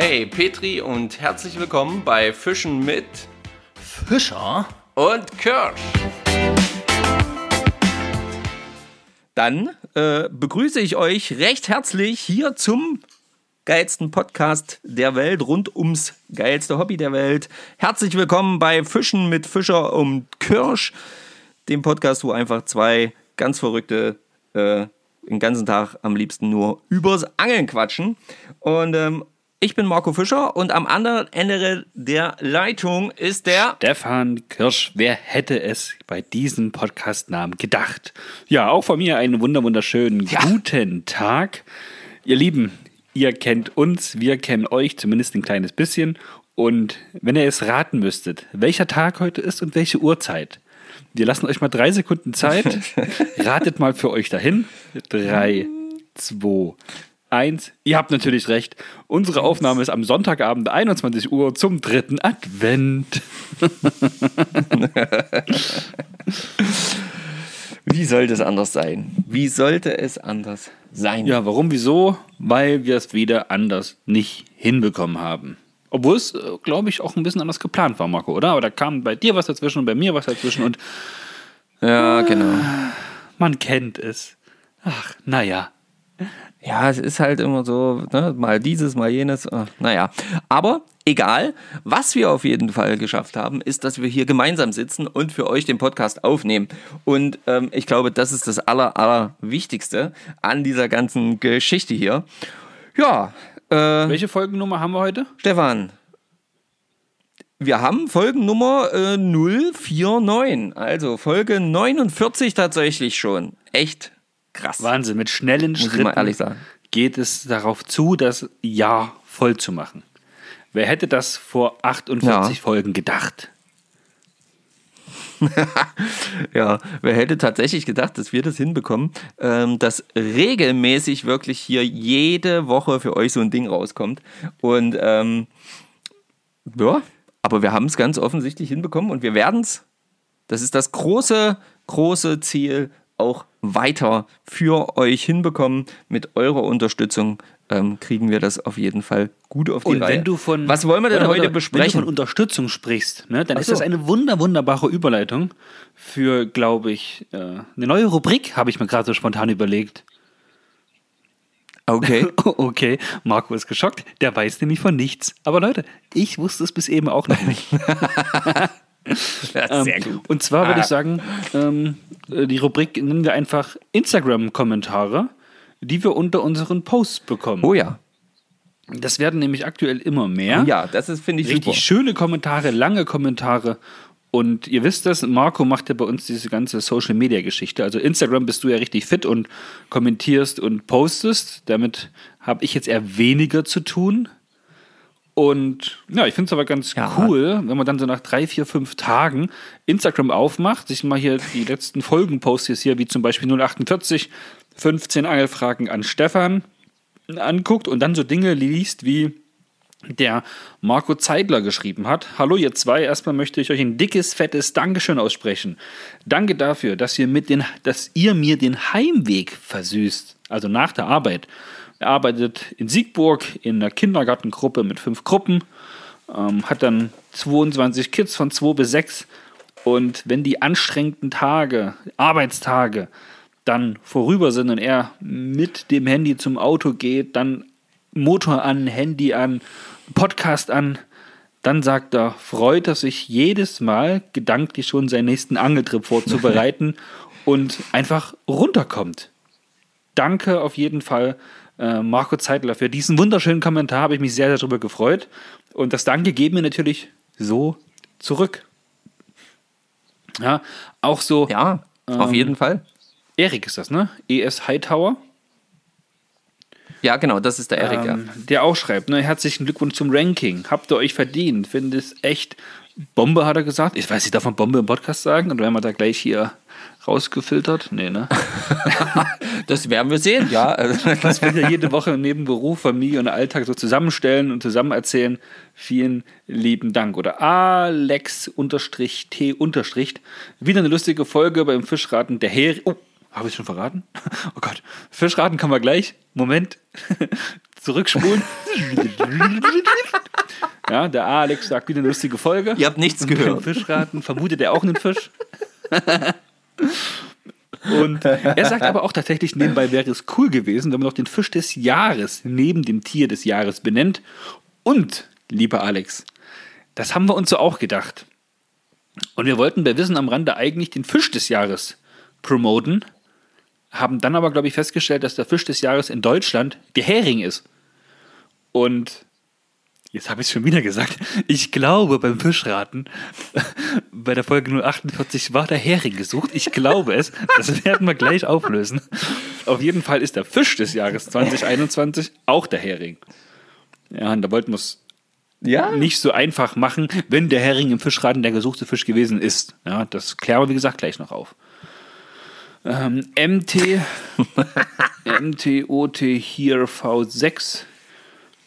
Hey Petri und herzlich willkommen bei Fischen mit Fischer und Kirsch. Dann äh, begrüße ich euch recht herzlich hier zum geilsten Podcast der Welt, rund ums geilste Hobby der Welt. Herzlich willkommen bei Fischen mit Fischer und Kirsch, dem Podcast, wo einfach zwei ganz verrückte äh, den ganzen Tag am liebsten nur übers Angeln quatschen. Und ähm, ich bin Marco Fischer und am anderen Ende der Leitung ist der Stefan Kirsch. Wer hätte es bei diesem Podcastnamen gedacht? Ja, auch von mir einen wunderschönen ja. guten Tag. Ihr Lieben, ihr kennt uns, wir kennen euch zumindest ein kleines bisschen. Und wenn ihr es raten müsstet, welcher Tag heute ist und welche Uhrzeit, wir lassen euch mal drei Sekunden Zeit. Ratet mal für euch dahin. Drei, zwei, eins. Ihr habt natürlich recht. Unsere Aufnahme ist am Sonntagabend 21 Uhr zum dritten Advent. Wie sollte es anders sein? Wie sollte es anders sein? Ja, warum, wieso? Weil wir es wieder anders nicht hinbekommen haben. Obwohl es, äh, glaube ich, auch ein bisschen anders geplant war, Marco, oder? Aber da kam bei dir was dazwischen und bei mir was dazwischen und. Ja, genau. Man kennt es. Ach, naja. Ja, es ist halt immer so, ne, mal dieses, mal jenes. Ach, naja. Aber egal, was wir auf jeden Fall geschafft haben, ist, dass wir hier gemeinsam sitzen und für euch den Podcast aufnehmen. Und ähm, ich glaube, das ist das Aller, Allerwichtigste an dieser ganzen Geschichte hier. Ja, äh, Welche Folgennummer haben wir heute? Stefan. Wir haben Folgennummer äh, 049, also Folge 49 tatsächlich schon. Echt krass. Wahnsinn, mit schnellen Muss Schritten geht es darauf zu, das Jahr voll zu machen. Wer hätte das vor 48 ja. Folgen gedacht? ja, wer hätte tatsächlich gedacht, dass wir das hinbekommen, ähm, dass regelmäßig wirklich hier jede Woche für euch so ein Ding rauskommt. Und ähm, ja, aber wir haben es ganz offensichtlich hinbekommen und wir werden es, das ist das große, große Ziel, auch weiter für euch hinbekommen mit eurer Unterstützung ähm, kriegen wir das auf jeden Fall gut auf die und Reihe. Wenn du von, Was wollen wir denn heute besprechen? Wenn du von Unterstützung sprichst, ne, dann so. ist das eine wunder, wunderbare Überleitung für, glaube ich, äh, eine neue Rubrik, habe ich mir gerade so spontan überlegt. Okay. okay, Marco ist geschockt. Der weiß nämlich von nichts. Aber Leute, ich wusste es bis eben auch noch nicht. Sehr ähm, gut. Und zwar würde ich ah. sagen, ähm, äh, die Rubrik nennen wir einfach Instagram-Kommentare die wir unter unseren Posts bekommen. Oh ja. Das werden nämlich aktuell immer mehr. Ja, das ist, finde ich, Richtig super. schöne Kommentare, lange Kommentare. Und ihr wisst das, Marco macht ja bei uns diese ganze Social Media Geschichte. Also Instagram bist du ja richtig fit und kommentierst und postest. Damit habe ich jetzt eher weniger zu tun. Und ja, ich finde es aber ganz ja. cool, wenn man dann so nach drei, vier, fünf Tagen Instagram aufmacht, sich mal hier die letzten Folgenposts hier, wie zum Beispiel 048, 15 Angelfragen an Stefan anguckt und dann so Dinge liest wie der Marco Zeidler geschrieben hat. Hallo ihr zwei, erstmal möchte ich euch ein dickes, fettes Dankeschön aussprechen. Danke dafür, dass ihr, mit den, dass ihr mir den Heimweg versüßt, also nach der Arbeit. Er arbeitet in Siegburg in einer Kindergartengruppe mit fünf Gruppen, ähm, hat dann 22 Kids von 2 bis 6 und wenn die anstrengenden Tage, Arbeitstage, dann vorüber sind und er mit dem Handy zum Auto geht, dann Motor an, Handy an, Podcast an, dann sagt er, freut er sich jedes Mal gedanklich schon seinen nächsten Angeltrip vorzubereiten und einfach runterkommt. Danke auf jeden Fall, äh, Marco Zeitler, für diesen wunderschönen Kommentar. Habe ich mich sehr, sehr darüber gefreut. Und das Danke geben wir natürlich so zurück. Ja, auch so. Ja, auf ähm, jeden Fall. Erik ist das, ne? ES Hightower. Ja, genau, das ist der Erik, ähm, ja. Der auch schreibt, ne? Herzlichen Glückwunsch zum Ranking. Habt ihr euch verdient. Finde es echt Bombe, hat er gesagt. Ich weiß nicht, darf man Bombe im Podcast sagen? Und wenn man da gleich hier rausgefiltert? Nee, ne? das werden wir sehen, ja. das wird ja jede Woche neben Beruf, Familie und Alltag so zusammenstellen und zusammen erzählen. Vielen lieben Dank. Oder Alex-T- Wieder eine lustige Folge beim Fischraten der Hering. Oh, habe ich schon verraten? Oh Gott. Fischraten kann man gleich. Moment. zurückspulen. ja, der Alex sagt wieder eine lustige Folge. Ihr habt nichts beim gehört. Fischraten vermutet er auch einen Fisch. Und er sagt aber auch tatsächlich, nebenbei wäre es cool gewesen, wenn man noch den Fisch des Jahres neben dem Tier des Jahres benennt. Und, lieber Alex, das haben wir uns so auch gedacht. Und wir wollten bei Wissen am Rande eigentlich den Fisch des Jahres promoten, haben dann aber, glaube ich, festgestellt, dass der Fisch des Jahres in Deutschland der Hering ist. Und jetzt habe ich es schon wieder gesagt. Ich glaube, beim Fischraten, bei der Folge 048 war der Hering gesucht. Ich glaube es. Das werden wir gleich auflösen. Auf jeden Fall ist der Fisch des Jahres 2021 auch der Hering. Ja, und da wollten wir es Ja? nicht so einfach machen, wenn der Hering im Fischraten der gesuchte Fisch gewesen ist. Ja, das klären wir, wie gesagt, gleich noch auf. Ähm, MT, MTOT hier V6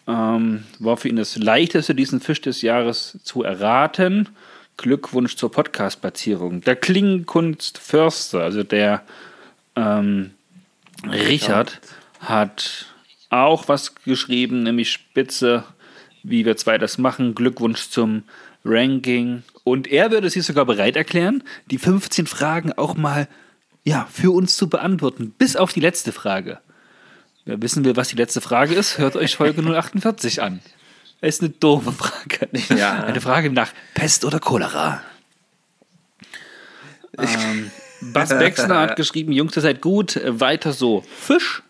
ähm, war für ihn das leichteste, diesen Fisch des Jahres zu erraten. Glückwunsch zur Podcast-Platzierung. Der Klingenkunst Förster, also der ähm, Richard, hat auch was geschrieben, nämlich Spitze, wie wir zwei das machen. Glückwunsch zum Ranking. Und er würde sich sogar bereit erklären, die 15 Fragen auch mal ja, für uns zu beantworten, bis auf die letzte Frage. Ja, wissen wir, was die letzte Frage ist? Hört euch Folge 048 an. Das ist eine doofe Frage. Ja. Eine Frage nach Pest oder Cholera. Ähm, Bas Bexner hat geschrieben, Jungs, ihr seid gut, weiter so. Fisch.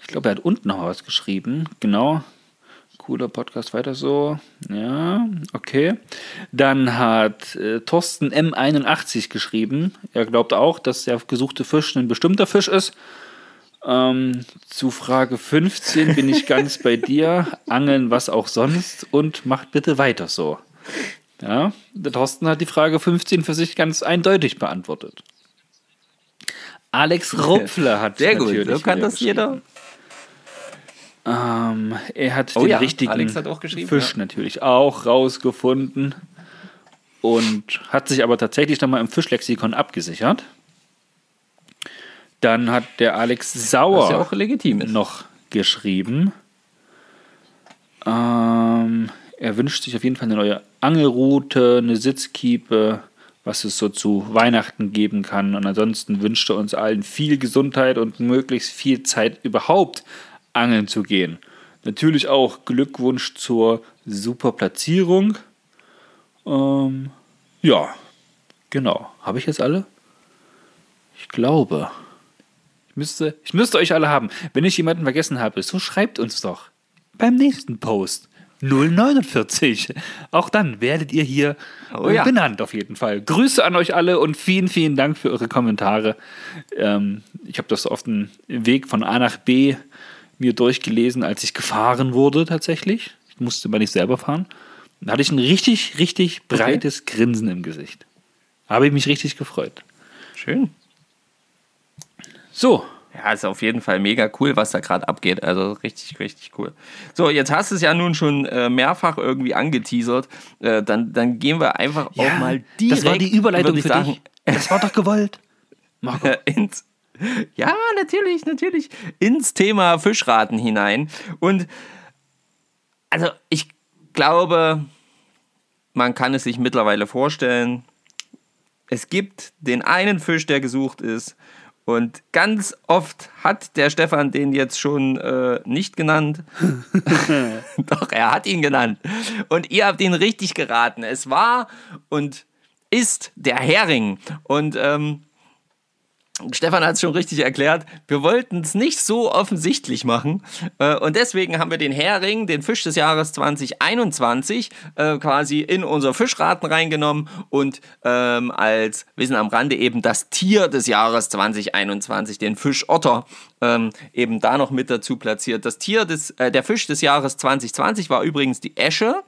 Ich glaube, er hat unten noch was geschrieben. Genau. Cooler Podcast, weiter so. Ja, okay. Dann hat äh, Thorsten M81 geschrieben. Er glaubt auch, dass der gesuchte Fisch ein bestimmter Fisch ist. Ähm, zu Frage 15 bin ich ganz bei dir. Angeln, was auch sonst. Und macht bitte weiter so. Ja, der Thorsten hat die Frage 15 für sich ganz eindeutig beantwortet. Alex Rupfler hat Sehr gut, natürlich so kann das jeder. ähm, er hat Oh den ja, richtigen hat Fisch ja. natürlich auch rausgefunden und hat sich aber tatsächlich nochmal im Fischlexikon abgesichert. Dann hat der Alex Sauer ja auch legitim ist. noch geschrieben. Ähm, er wünscht sich auf jeden Fall eine neue Angelroute, eine Sitzkiepe, was es so zu Weihnachten geben kann. Und ansonsten wünscht er uns allen viel Gesundheit und möglichst viel Zeit überhaupt angeln zu gehen. Natürlich auch Glückwunsch zur super Platzierung. Ähm, ja, genau. Habe ich jetzt alle? Ich glaube. Ich müsste, ich müsste euch alle haben. Wenn ich jemanden vergessen habe, so schreibt uns doch beim nächsten Post. 049. Auch dann werdet ihr hier Oh ja. benannt auf jeden Fall. Grüße an euch alle und vielen, vielen Dank für eure Kommentare. Ähm, ich habe das auf dem Weg von A nach B mir durchgelesen, als ich gefahren wurde tatsächlich. Ich musste mal nicht selber fahren. Da hatte ich ein richtig, richtig breites Grinsen im Gesicht. Habe ich mich richtig gefreut. Schön. So, Ja, ist auf jeden Fall mega cool, was da gerade abgeht. Also richtig, richtig cool. So, jetzt hast du es ja nun schon äh, mehrfach irgendwie angeteasert. Äh, dann, dann gehen wir einfach auch mal direkt. das war die Überleitung für sagen, dich. Das war doch gewollt. Marco. ins, ja, natürlich, natürlich, ins Thema Fischraten hinein. Und also ich glaube, man kann es sich mittlerweile vorstellen, es gibt den einen Fisch, der gesucht ist. Und ganz oft hat der Stefan den jetzt schon äh, nicht genannt. Doch, er hat ihn genannt. Und ihr habt ihn richtig geraten. Es war und ist der Hering. Und ähm, Stefan hat es schon richtig erklärt, wir wollten es nicht so offensichtlich machen äh, und deswegen haben wir den Hering, den Fisch des Jahres 2021, äh, quasi in unser Fischraten reingenommen und ähm, als Wissen am Rande eben das Tier des Jahres 2021, den Fischotter, ähm, eben da noch mit dazu platziert. Das Tier des, äh, der Fisch des Jahres 2020 war übrigens die Esche.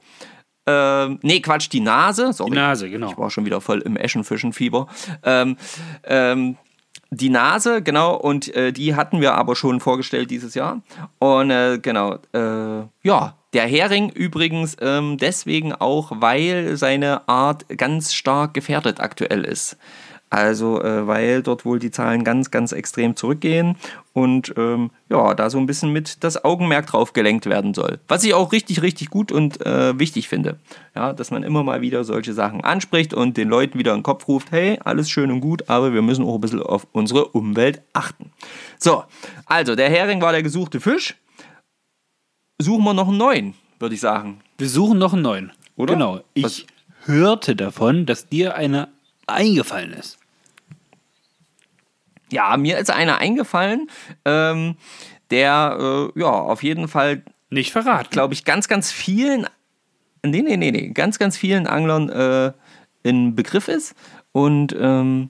Ähm, nee, Quatsch, die Nase. Sorry. Die Nase, genau. Ich war schon wieder voll im Eschenfischenfieber. Ähm, ähm, die Nase, genau, und äh, die hatten wir aber schon vorgestellt dieses Jahr. Und äh, genau, äh, ja, der Hering übrigens ähm, deswegen auch, weil seine Art ganz stark gefährdet aktuell ist. Also, äh, weil dort wohl die Zahlen ganz, ganz extrem zurückgehen und ähm, ja, da so ein bisschen mit das Augenmerk drauf gelenkt werden soll. Was ich auch richtig, richtig gut und äh, wichtig finde. Ja, dass man immer mal wieder solche Sachen anspricht und den Leuten wieder in den Kopf ruft, hey, alles schön und gut, aber wir müssen auch ein bisschen auf unsere Umwelt achten. So, also der Hering war der gesuchte Fisch. Suchen wir noch einen neuen, würde ich sagen. Wir suchen noch einen neuen. Oder? Genau. Ich Was- hörte davon, dass dir einer eingefallen ist. Ja, mir ist einer eingefallen, ähm, der äh, ja auf jeden Fall, Nicht verraten. glaube ich, ganz, ganz vielen, nee, nee, nee, nee, ganz, ganz vielen Anglern äh, in Begriff ist und ähm,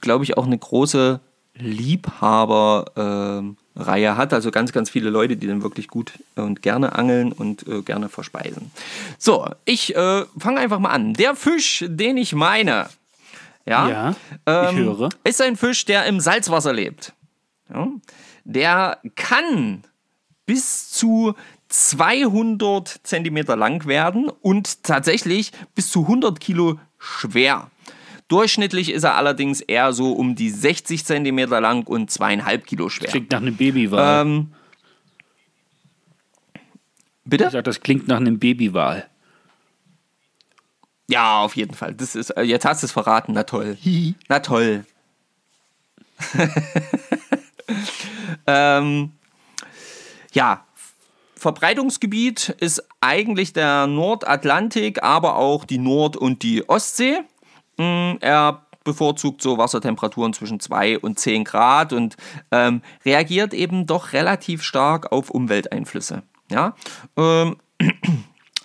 glaube ich auch eine große Liebhaberreihe hat. Also ganz, ganz viele Leute, die dann wirklich gut und gerne angeln und äh, gerne verspeisen. So, ich äh, fange einfach mal an. Der Fisch, den ich meine, ja, Ja, ähm, ich höre. ist ein Fisch, der im Salzwasser lebt. Ja, der kann bis zu 200 Zentimeter lang werden und tatsächlich bis zu 100 Kilo schwer. Durchschnittlich ist er allerdings eher so um die 60 Zentimeter lang und zweieinhalb Kilo schwer. Klingt nach einem Babywal. Ähm, ich bitte? sag, das klingt nach einem Babywal. Ja, auf jeden Fall. Das ist, äh, jetzt hast du es verraten. Na toll. Na toll. ähm, ja, Verbreitungsgebiet ist eigentlich der Nordatlantik, aber auch die Nord- und die Ostsee. Mm, Er bevorzugt so Wassertemperaturen zwischen 2 und 10 Grad und ähm, reagiert eben doch relativ stark auf Umwelteinflüsse. Ja? Ähm,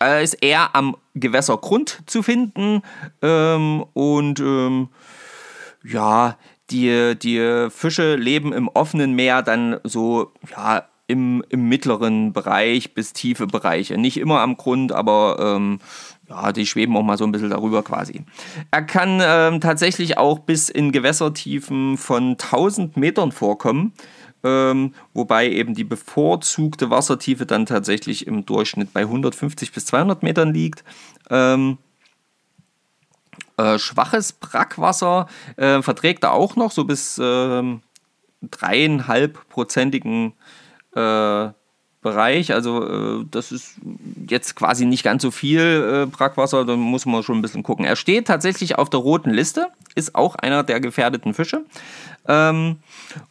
er ist eher am Gewässergrund zu finden ähm, und ähm, ja, die, die Fische leben im offenen Meer dann so, ja, im, im mittleren Bereich bis tiefe Bereiche. Nicht immer am Grund, aber ähm, ja, die schweben auch mal so ein bisschen darüber quasi. Er kann ähm, tatsächlich auch bis in Gewässertiefen von 1000 Metern vorkommen, ähm, wobei eben die bevorzugte Wassertiefe dann tatsächlich im Durchschnitt bei 150 bis 200 Metern liegt. Ähm, äh, schwaches Brackwasser äh, verträgt er auch noch, so bis ähm, dreieinhalbprozentigen äh, Bereich. Also äh, das ist jetzt quasi nicht ganz so viel äh, Brackwasser, da muss man schon ein bisschen gucken. Er steht tatsächlich auf der roten Liste, ist auch einer der gefährdeten Fische. Ähm,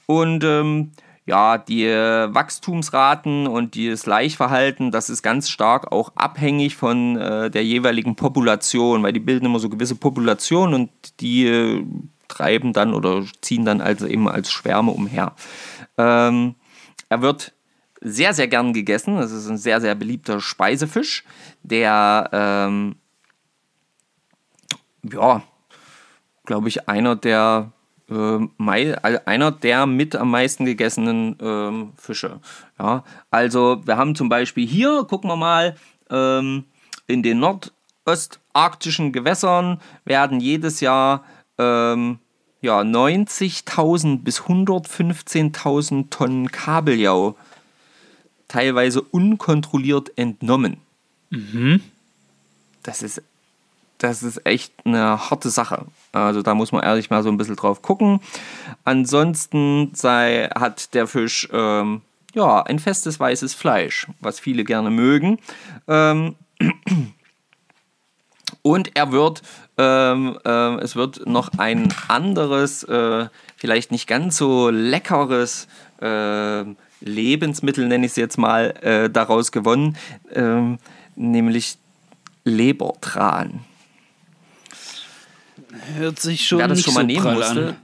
und ähm, ja, die Wachstumsraten und das Laichverhalten, das ist ganz stark auch abhängig von äh, der jeweiligen Population, weil die bilden immer so gewisse Populationen und die äh, treiben dann oder ziehen dann also eben als Schwärme umher. Ähm, er wird sehr, sehr gern gegessen. Das ist ein sehr, sehr beliebter Speisefisch, der, ähm, ja, glaube ich, einer der, äh, einer der mit am meisten gegessenen ähm, Fische. Ja, also wir haben zum Beispiel hier, gucken wir mal, ähm, in den nordostarktischen Gewässern werden jedes Jahr ähm, ja, 90.000 bis 115.000 Tonnen Kabeljau teilweise unkontrolliert entnommen. Das ist das ist echt eine harte Sache. Also da muss man ehrlich mal so ein bisschen drauf gucken. Ansonsten sei, hat der Fisch ähm, ja ein festes weißes Fleisch, was viele gerne mögen. Ähm, und er wird, ähm, ähm, es wird noch ein anderes, äh, vielleicht nicht ganz so leckeres äh, Lebensmittel, nenne ich es jetzt mal, äh, daraus gewonnen, ähm, nämlich Lebertran. Hört sich schon Wer das nicht schon mal so nehmen musste. an.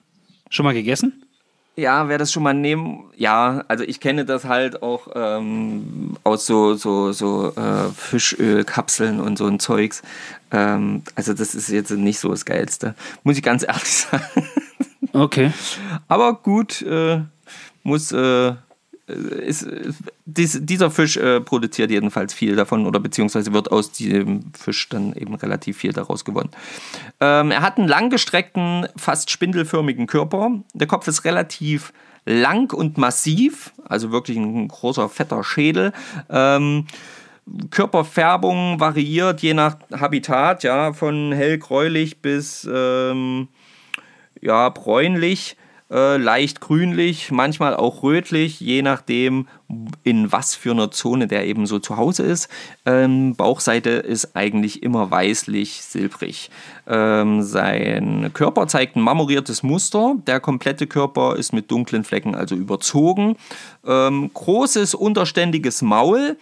Schon mal gegessen? Ja, wer das schon mal nehmen, ja, also ich kenne das halt auch ähm, aus so, so, so äh, Fischölkapseln und so ein Zeugs. Ähm, also das ist jetzt nicht so das Geilste, muss ich ganz ehrlich sagen. Okay. Aber gut, äh, muss, äh, ist, ist, dies, dieser Fisch äh, produziert jedenfalls viel davon oder beziehungsweise wird aus diesem Fisch dann eben relativ viel daraus gewonnen. Ähm, er hat einen langgestreckten, fast spindelförmigen Körper. Der Kopf ist relativ lang und massiv, also wirklich ein großer, fetter Schädel. Ähm, Körperfärbung variiert je nach Habitat, ja, von hellgräulich bis ähm, ja, bräunlich, äh, leicht grünlich, manchmal auch rötlich, je nachdem, in was für einer Zone der eben so zu Hause ist. Ähm, Bauchseite ist eigentlich immer weißlich silbrig. Ähm, sein Körper zeigt ein marmoriertes Muster. Der komplette Körper ist mit dunklen Flecken also überzogen. Ähm, großes, unterständiges Maul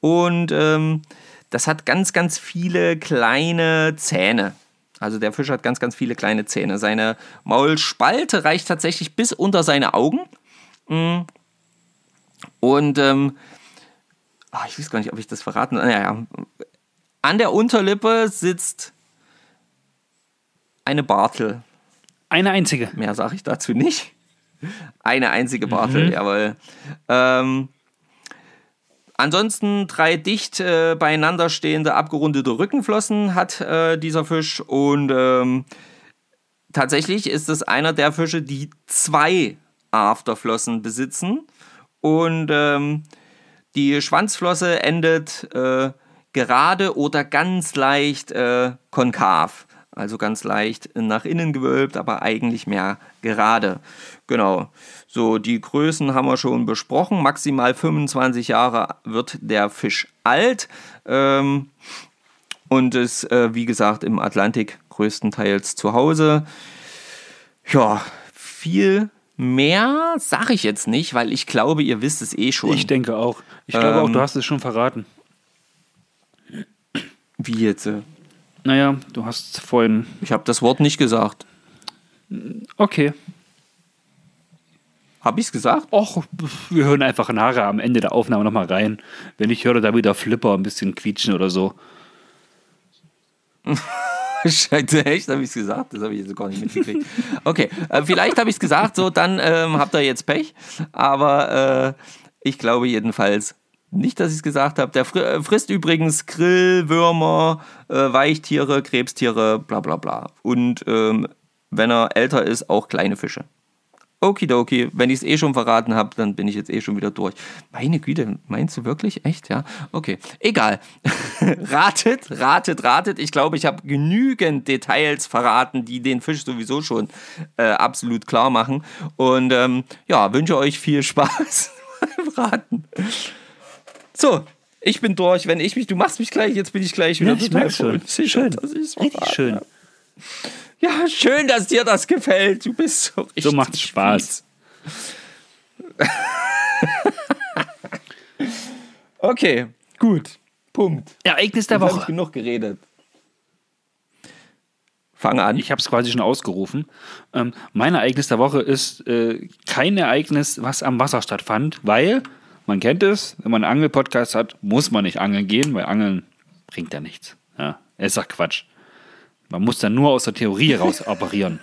und ähm, das hat ganz, ganz viele kleine Zähne. Also der Fisch hat ganz, ganz viele kleine Zähne. Seine Maulspalte reicht tatsächlich bis unter seine Augen. Mm. Und ähm, ach, ich weiß gar nicht, ob ich das verraten. Naja, an der Unterlippe sitzt eine Bartel. Eine einzige. Mehr sage ich dazu nicht. Eine einzige Bartel, mhm. jawohl. Ähm, Ansonsten drei dicht äh, beieinander stehende abgerundete Rückenflossen hat äh, dieser Fisch und ähm, tatsächlich ist es einer der Fische, die zwei Afterflossen besitzen und ähm, die Schwanzflosse endet äh, gerade oder ganz leicht äh, konkav. Also ganz leicht nach innen gewölbt, aber eigentlich mehr gerade. Genau. So, die Größen haben wir schon besprochen. Maximal 25 Jahre wird der Fisch alt. Ähm, und ist, äh, wie gesagt, im Atlantik größtenteils zu Hause. Ja, viel mehr sage ich jetzt nicht, weil ich glaube, ihr wisst es eh schon. Ich denke auch. Ich glaube ähm, auch, du hast es schon verraten. Wie jetzt? Naja, du hast vorhin. Ich habe das Wort nicht gesagt. Okay. Habe ich es gesagt? Och, wir hören einfach nachher am Ende der Aufnahme nochmal rein. Wenn ich höre, da wieder Flipper ein bisschen quietschen oder so. Scheiße, echt? Habe ich es gesagt? Das habe ich jetzt gar nicht mitgekriegt. Okay, äh, vielleicht habe ich es gesagt, so dann ähm, habt ihr jetzt Pech. Aber äh, ich glaube jedenfalls nicht, dass ich es gesagt habe. Der äh, frisst übrigens Grill, Würmer, äh, Weichtiere, Krebstiere, bla bla bla. Und ähm, wenn er älter ist, auch kleine Fische. Okidoki, wenn ich es eh schon verraten habe, dann bin ich jetzt eh schon wieder durch. Meine Güte, meinst du wirklich? Echt? Ja? Okay, egal. ratet, ratet, ratet. Ich glaube, ich habe genügend Details verraten, die den Fisch sowieso schon äh, absolut klar machen. Und ähm, ja, wünsche euch viel Spaß beim Raten. So, ich bin durch. Wenn ich mich, du machst mich gleich, jetzt bin ich gleich wieder ja, ich total schön. Schön. Richtig schön. Ja. Ja, schön, dass dir das gefällt. Du bist so richtig. So macht's Spaß. okay, gut. Punkt. Ereignis der Woche. Ich genug geredet. Fang an. Ich habe es quasi schon ausgerufen. Ähm, mein Ereignis der Woche ist äh, kein Ereignis, was am Wasser stattfand, weil man kennt es, wenn man einen Angelpodcast hat, muss man nicht angeln gehen, weil Angeln bringt ja nichts. Ja, ist doch Quatsch. Man muss dann nur aus der Theorie raus operieren.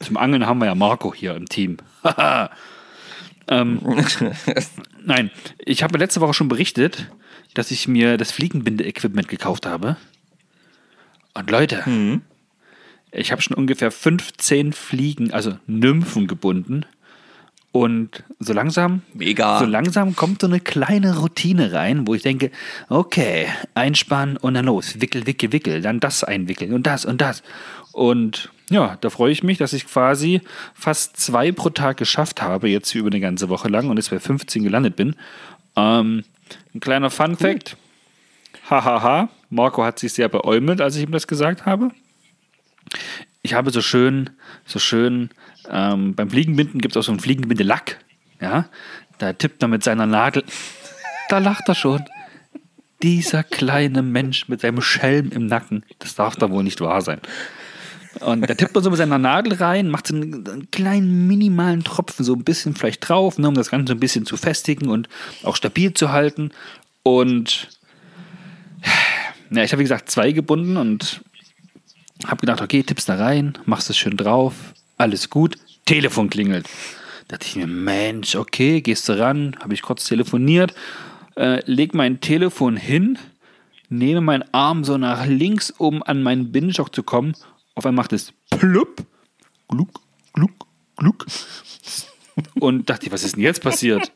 Zum Angeln haben wir ja Marco hier im Team. ähm, nein, ich habe letzte Woche schon berichtet, dass ich mir das Fliegenbinde-Equipment gekauft habe. Und Leute, mhm. ich habe schon ungefähr 15 Fliegen, also Nymphen gebunden. Und so langsam, Mega. so langsam kommt so eine kleine Routine rein, wo ich denke, okay, einspannen und dann los, wickel, wickel, wickel, dann das einwickeln und das und das. Und ja, da freue ich mich, dass ich quasi fast zwei pro Tag geschafft habe, jetzt über eine ganze Woche lang und jetzt bei 15 gelandet bin. Ähm, ein kleiner Fun Fact. Hahaha, Marco hat sich sehr beäumelt, als ich ihm das gesagt habe. Ich habe so schön, so schön ähm, beim Fliegenbinden gibt es auch so einen Fliegenbindelack. Ja, da tippt er mit seiner Nadel. Da lacht er schon. Dieser kleine Mensch mit seinem Schelm im Nacken, das darf da wohl nicht wahr sein. Und da tippt man so mit seiner Nadel rein, macht so einen, einen, kleinen minimalen Tropfen so ein bisschen vielleicht drauf, ne, um das Ganze ein bisschen zu festigen und auch stabil zu halten. Und ja, ich habe wie gesagt zwei gebunden und habe gedacht, okay, tippst da rein, machst es schön drauf, alles gut, Telefon klingelt. Da dachte ich mir, Mensch, okay, gehst du ran, habe ich kurz telefoniert, äh, leg mein Telefon hin, nehme meinen Arm so nach links, um an meinen Binnenstock zu kommen. Auf einmal macht es plupp, gluck, gluck, gluck. Und dachte ich, was ist denn jetzt passiert?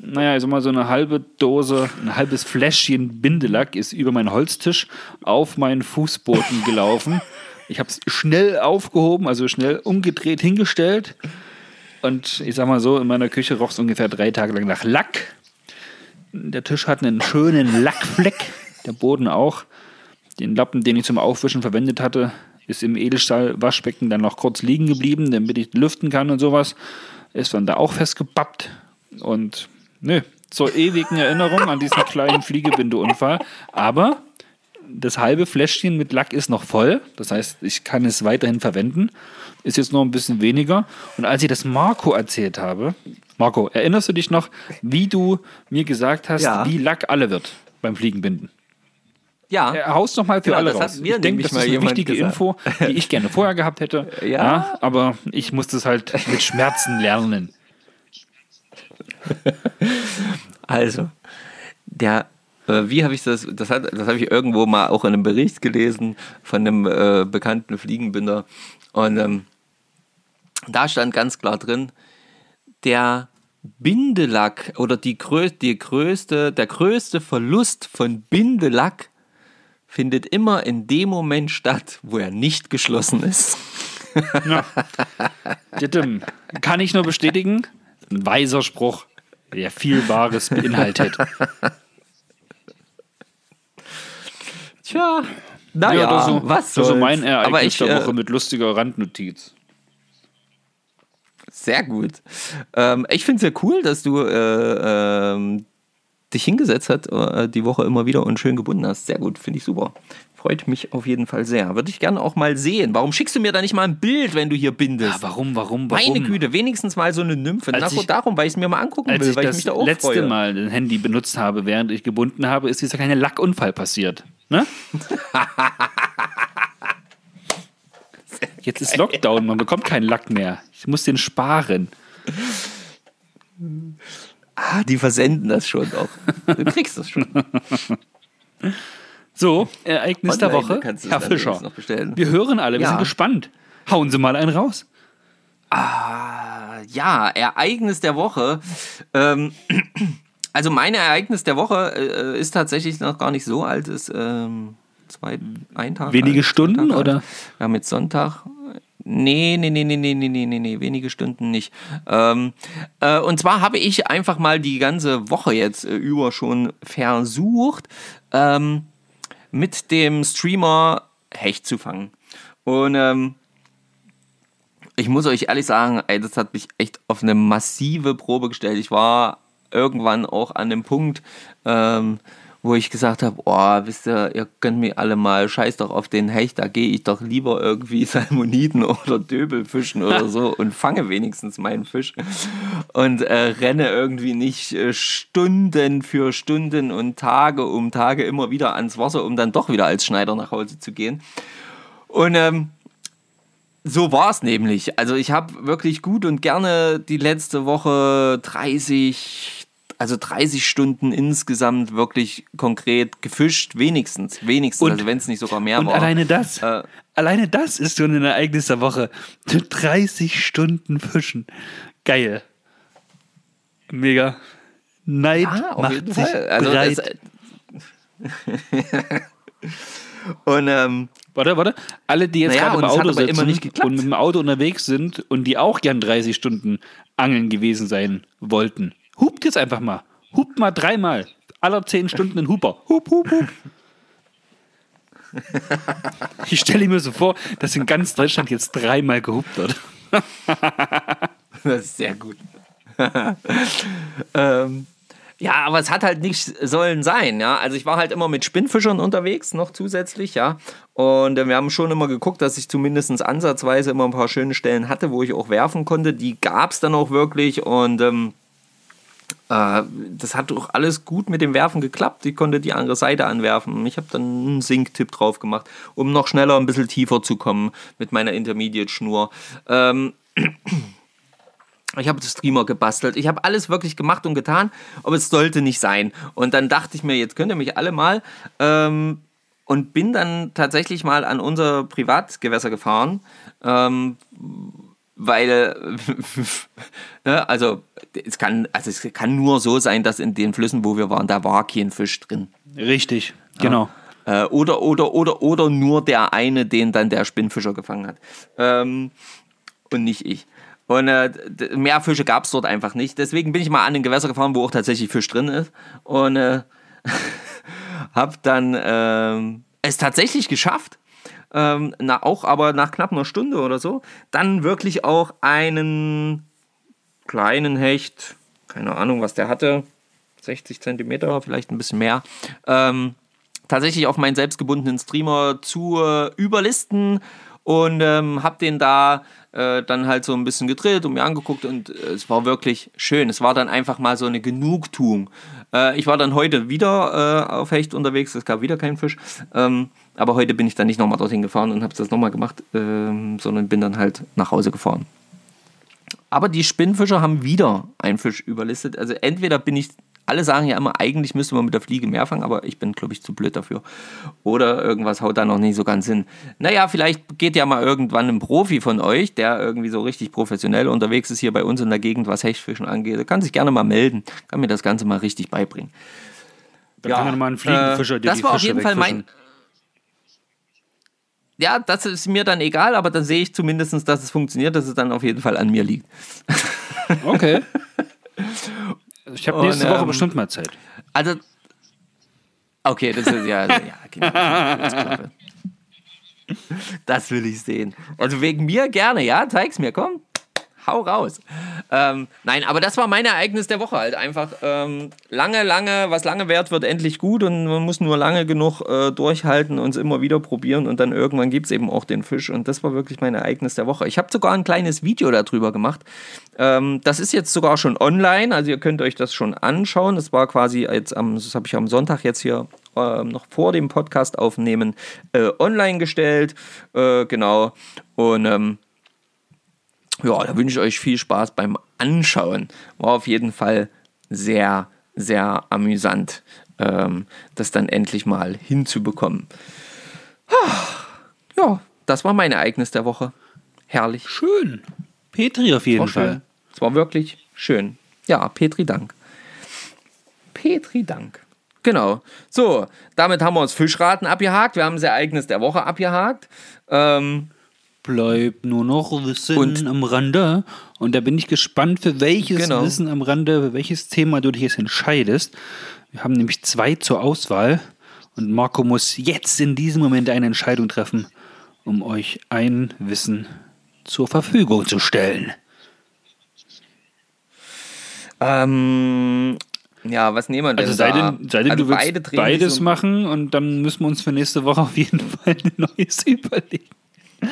Naja, also mal so eine halbe Dose, ein halbes Fläschchen Bindelack ist über meinen Holztisch auf meinen Fußboden gelaufen Ich habe es schnell aufgehoben, also schnell umgedreht, hingestellt. Und ich sag mal so, in meiner Küche roch es ungefähr drei Tage lang nach Lack. Der Tisch hat einen schönen Lackfleck, der Boden auch. Den Lappen, den ich zum Aufwischen verwendet hatte, ist im Edelstahl-Waschbecken dann noch kurz liegen geblieben, damit ich lüften kann und sowas. Ist dann da auch festgebappt. Und nö, zur ewigen Erinnerung an diesen kleinen Fliegebindeunfall. Aber das halbe Fläschchen mit Lack ist noch voll. Das heißt, ich kann es weiterhin verwenden. Ist jetzt noch ein bisschen weniger. Und als ich das Marco erzählt habe, Marco, erinnerst du dich noch, wie du mir gesagt hast, Ja. wie Lack alle wird beim Fliegenbinden? Ja. Er haust noch mal für Genau, alle das raus. hat mir ich denke, das ist eine wichtige gesagt. Info, die ich gerne vorher gehabt hätte. Ja. aber ich musste es halt mit Schmerzen lernen. Also, der, äh, wie habe ich das, das, das habe ich irgendwo mal auch in einem Bericht gelesen von einem äh, bekannten Fliegenbinder. Und ähm, da stand ganz klar drin, der Bindelack oder die, die größte, der größte Verlust von Bindelack findet immer in dem Moment statt, wo er nicht geschlossen ist. Dittem. Kann ich nur bestätigen. Ein weiser Spruch, der viel Wahres beinhaltet. Tja, naja, das so, was das soll's. mein Ereignis Aber ich, der äh, Woche mit lustiger Randnotiz. Sehr gut. Ähm, ich finde es sehr cool, dass du äh, ähm, dich hingesetzt hast äh, die Woche immer wieder und schön gebunden hast. Sehr gut, finde ich super. Freut mich auf jeden Fall sehr. Würde ich gerne auch mal sehen. Warum schickst du mir da nicht mal ein Bild, wenn du hier bindest? Ja, warum, warum, warum? Meine Güte, wenigstens mal so eine Nymphe. Als Na, ich- darum, weil ich es mir mal angucken Als will, ich weil ich das mich da auch letzte freue. Mal ein Handy benutzt habe, während ich gebunden habe, ist dieser kleine Lackunfall passiert. Ne? Jetzt ist Lockdown, man bekommt keinen Lack mehr. Ich muss den sparen. Ah, die versenden das schon auch. Du kriegst das schon. So, Ereignis der Online Woche. kannst du es Herr Fischer, übrigens noch bestellen. wir hören alle, wir Ja. sind gespannt. Hauen Sie mal einen raus. Ah, ja, Ereignis der Woche. Ähm, also mein Ereignis der Woche äh, äh, ist tatsächlich noch gar nicht so alt, Es ist ähm, zwei, ein Tag. Wenige alt, Stunden Tag oder? Alt. Wir haben jetzt Sonntag. Nee, nee, nee, nee, nee, nee, nee, nee, wenige Stunden nicht. Ähm, äh, und zwar habe ich einfach mal die ganze Woche jetzt äh, über schon versucht, ähm, mit dem Streamer Hecht zu fangen. Und ähm, ich muss euch ehrlich sagen, ey, das hat mich echt auf eine massive Probe gestellt. Ich war irgendwann auch an dem Punkt, ähm, wo ich gesagt habe, oh, wisst ihr, ihr könnt mir alle mal, scheiß doch auf den Hecht, da gehe ich doch lieber irgendwie Salmoniden oder Döbel fischen oder so und fange wenigstens meinen Fisch und äh, renne irgendwie nicht äh, Stunden für Stunden und Tage um Tage immer wieder ans Wasser, um dann doch wieder als Schneider nach Hause zu gehen. Und ähm, so war es nämlich. Also ich habe wirklich gut und gerne die letzte Woche 30, also 30 Stunden insgesamt wirklich konkret gefischt, wenigstens, wenigstens, Und- also wenn es nicht sogar mehr Und war. alleine das, Äh, alleine das ist schon ein Ereignis der Woche. 30 Stunden Fischen. Geil. Mega. Neid Ah, macht sich. Also breit. das, und ähm, Warte, warte. Alle, die jetzt Naja, gerade im Auto sitzen und mit dem Auto unterwegs sind und die auch gern 30 Stunden angeln gewesen sein wollten, hupt jetzt einfach mal. Hupt mal dreimal. Aller 10 Stunden ein Huper. Hup, hup, hup. Ich stelle mir so vor, dass in ganz Deutschland jetzt dreimal gehupt wird. Das ist sehr gut. ähm, ja, aber es hat halt nicht sollen sein, ja. Also ich war halt immer mit Spinnfischern unterwegs, noch zusätzlich, ja. Und äh, wir haben schon immer geguckt, dass ich zumindest ansatzweise immer ein paar schöne Stellen hatte, wo ich auch werfen konnte. Die gab es dann auch wirklich und ähm, äh, das hat auch alles gut mit dem Werfen geklappt. Ich konnte die andere Seite anwerfen. Ich habe dann einen Sink-Tipp drauf gemacht, um noch schneller ein bisschen tiefer zu kommen mit meiner Intermediate-Schnur. Ähm, ich habe das Streamer gebastelt. Ich habe alles wirklich gemacht und getan, aber es sollte nicht sein. Und dann dachte ich mir, jetzt könnt ihr mich alle mal. Ähm, und bin dann tatsächlich mal an unser Privatgewässer gefahren. Ähm, weil, ne, also es, kann, also es kann nur so sein, dass in den Flüssen, wo wir waren, da war kein Fisch drin. Richtig, genau. Äh, oder, oder, oder, oder nur der eine, den dann der Spinnfischer gefangen hat. Ähm, und nicht ich. Und äh, mehr Fische gab es dort einfach nicht. Deswegen bin ich mal an den Gewässer gefahren, wo auch tatsächlich Fisch drin ist. Und äh, habe dann äh, es tatsächlich geschafft, ähm, na, auch aber nach knapp einer Stunde oder so, dann wirklich auch einen kleinen Hecht, keine Ahnung, was der hatte, 60 Zentimeter, vielleicht ein bisschen mehr, ähm, tatsächlich auf meinen selbstgebundenen Streamer zu äh, überlisten und ähm, habe den da äh, dann halt so ein bisschen gedrillt und mir angeguckt und äh, es war wirklich schön. Es war dann einfach mal so eine Genugtuung. Äh, ich war dann heute wieder äh, auf Hecht unterwegs, es gab wieder keinen Fisch. Ähm, aber heute bin ich dann nicht nochmal dorthin gefahren und habe das nochmal gemacht, ähm, sondern bin dann halt nach Hause gefahren. Aber die Spinnfischer haben wieder einen Fisch überlistet. Also entweder bin ich alle sagen ja immer, eigentlich müsste man mit der Fliege mehr fangen, aber ich bin, glaube ich, zu blöd dafür. Oder irgendwas haut da noch nicht so ganz hin. Naja, vielleicht geht ja mal irgendwann ein Profi von euch, der irgendwie so richtig professionell unterwegs ist hier bei uns in der Gegend, was Hechtfischen angeht. Der kann sich gerne mal melden, kann mir das Ganze mal richtig beibringen. Dann ja, kann man mal einen Fliegenfischer, äh, Das war auf jeden Fall mein. Ja, das ist mir dann egal, aber dann sehe ich zumindest, dass es funktioniert, dass es dann auf jeden Fall an mir liegt. Okay. Ich habe nächste und, Woche ähm, bestimmt mal Zeit. Also, okay, das ist ja, ja okay, das will ich sehen. Also wegen mir gerne, ja, zeig's mir, komm hau raus. Ähm, nein, aber das war mein Ereignis der Woche halt einfach. Ähm, lange, lange, was lange währt, wird endlich gut und man muss nur lange genug äh, durchhalten und es immer wieder probieren und dann irgendwann gibt es eben auch den Fisch und das war wirklich mein Ereignis der Woche. Ich habe sogar ein kleines Video darüber gemacht. Ähm, das ist jetzt sogar schon online, also ihr könnt euch das schon anschauen. Das war quasi jetzt am, das habe ich am Sonntag jetzt hier ähm, noch vor dem Podcast aufnehmen äh, online gestellt. Äh, genau. Und ähm, ja, da wünsche ich euch viel Spaß beim Anschauen. War auf jeden Fall sehr, sehr amüsant, ähm, das dann endlich mal hinzubekommen. Ja, das war mein Ereignis der Woche. Herrlich. Schön. Petri auf jeden Fall. Es war wirklich schön. Ja, Petri Dank. Petri Dank. Genau. So, damit haben wir uns Fischraten abgehakt. Wir haben das Ereignis der Woche abgehakt. Ähm, bleibt nur noch Wissen und, am Rande. Und da bin ich gespannt, für welches genau. Wissen am Rande, für welches Thema du dich jetzt entscheidest. Wir haben nämlich zwei zur Auswahl. Und Marco muss jetzt in diesem Moment eine Entscheidung treffen, um euch ein Wissen zur Verfügung zu stellen. Ähm, ja, was nehmen wir denn also sei? Denn, sei denn, also du willst beides machen und dann müssen wir uns für nächste Woche auf jeden Fall ein neues überlegen.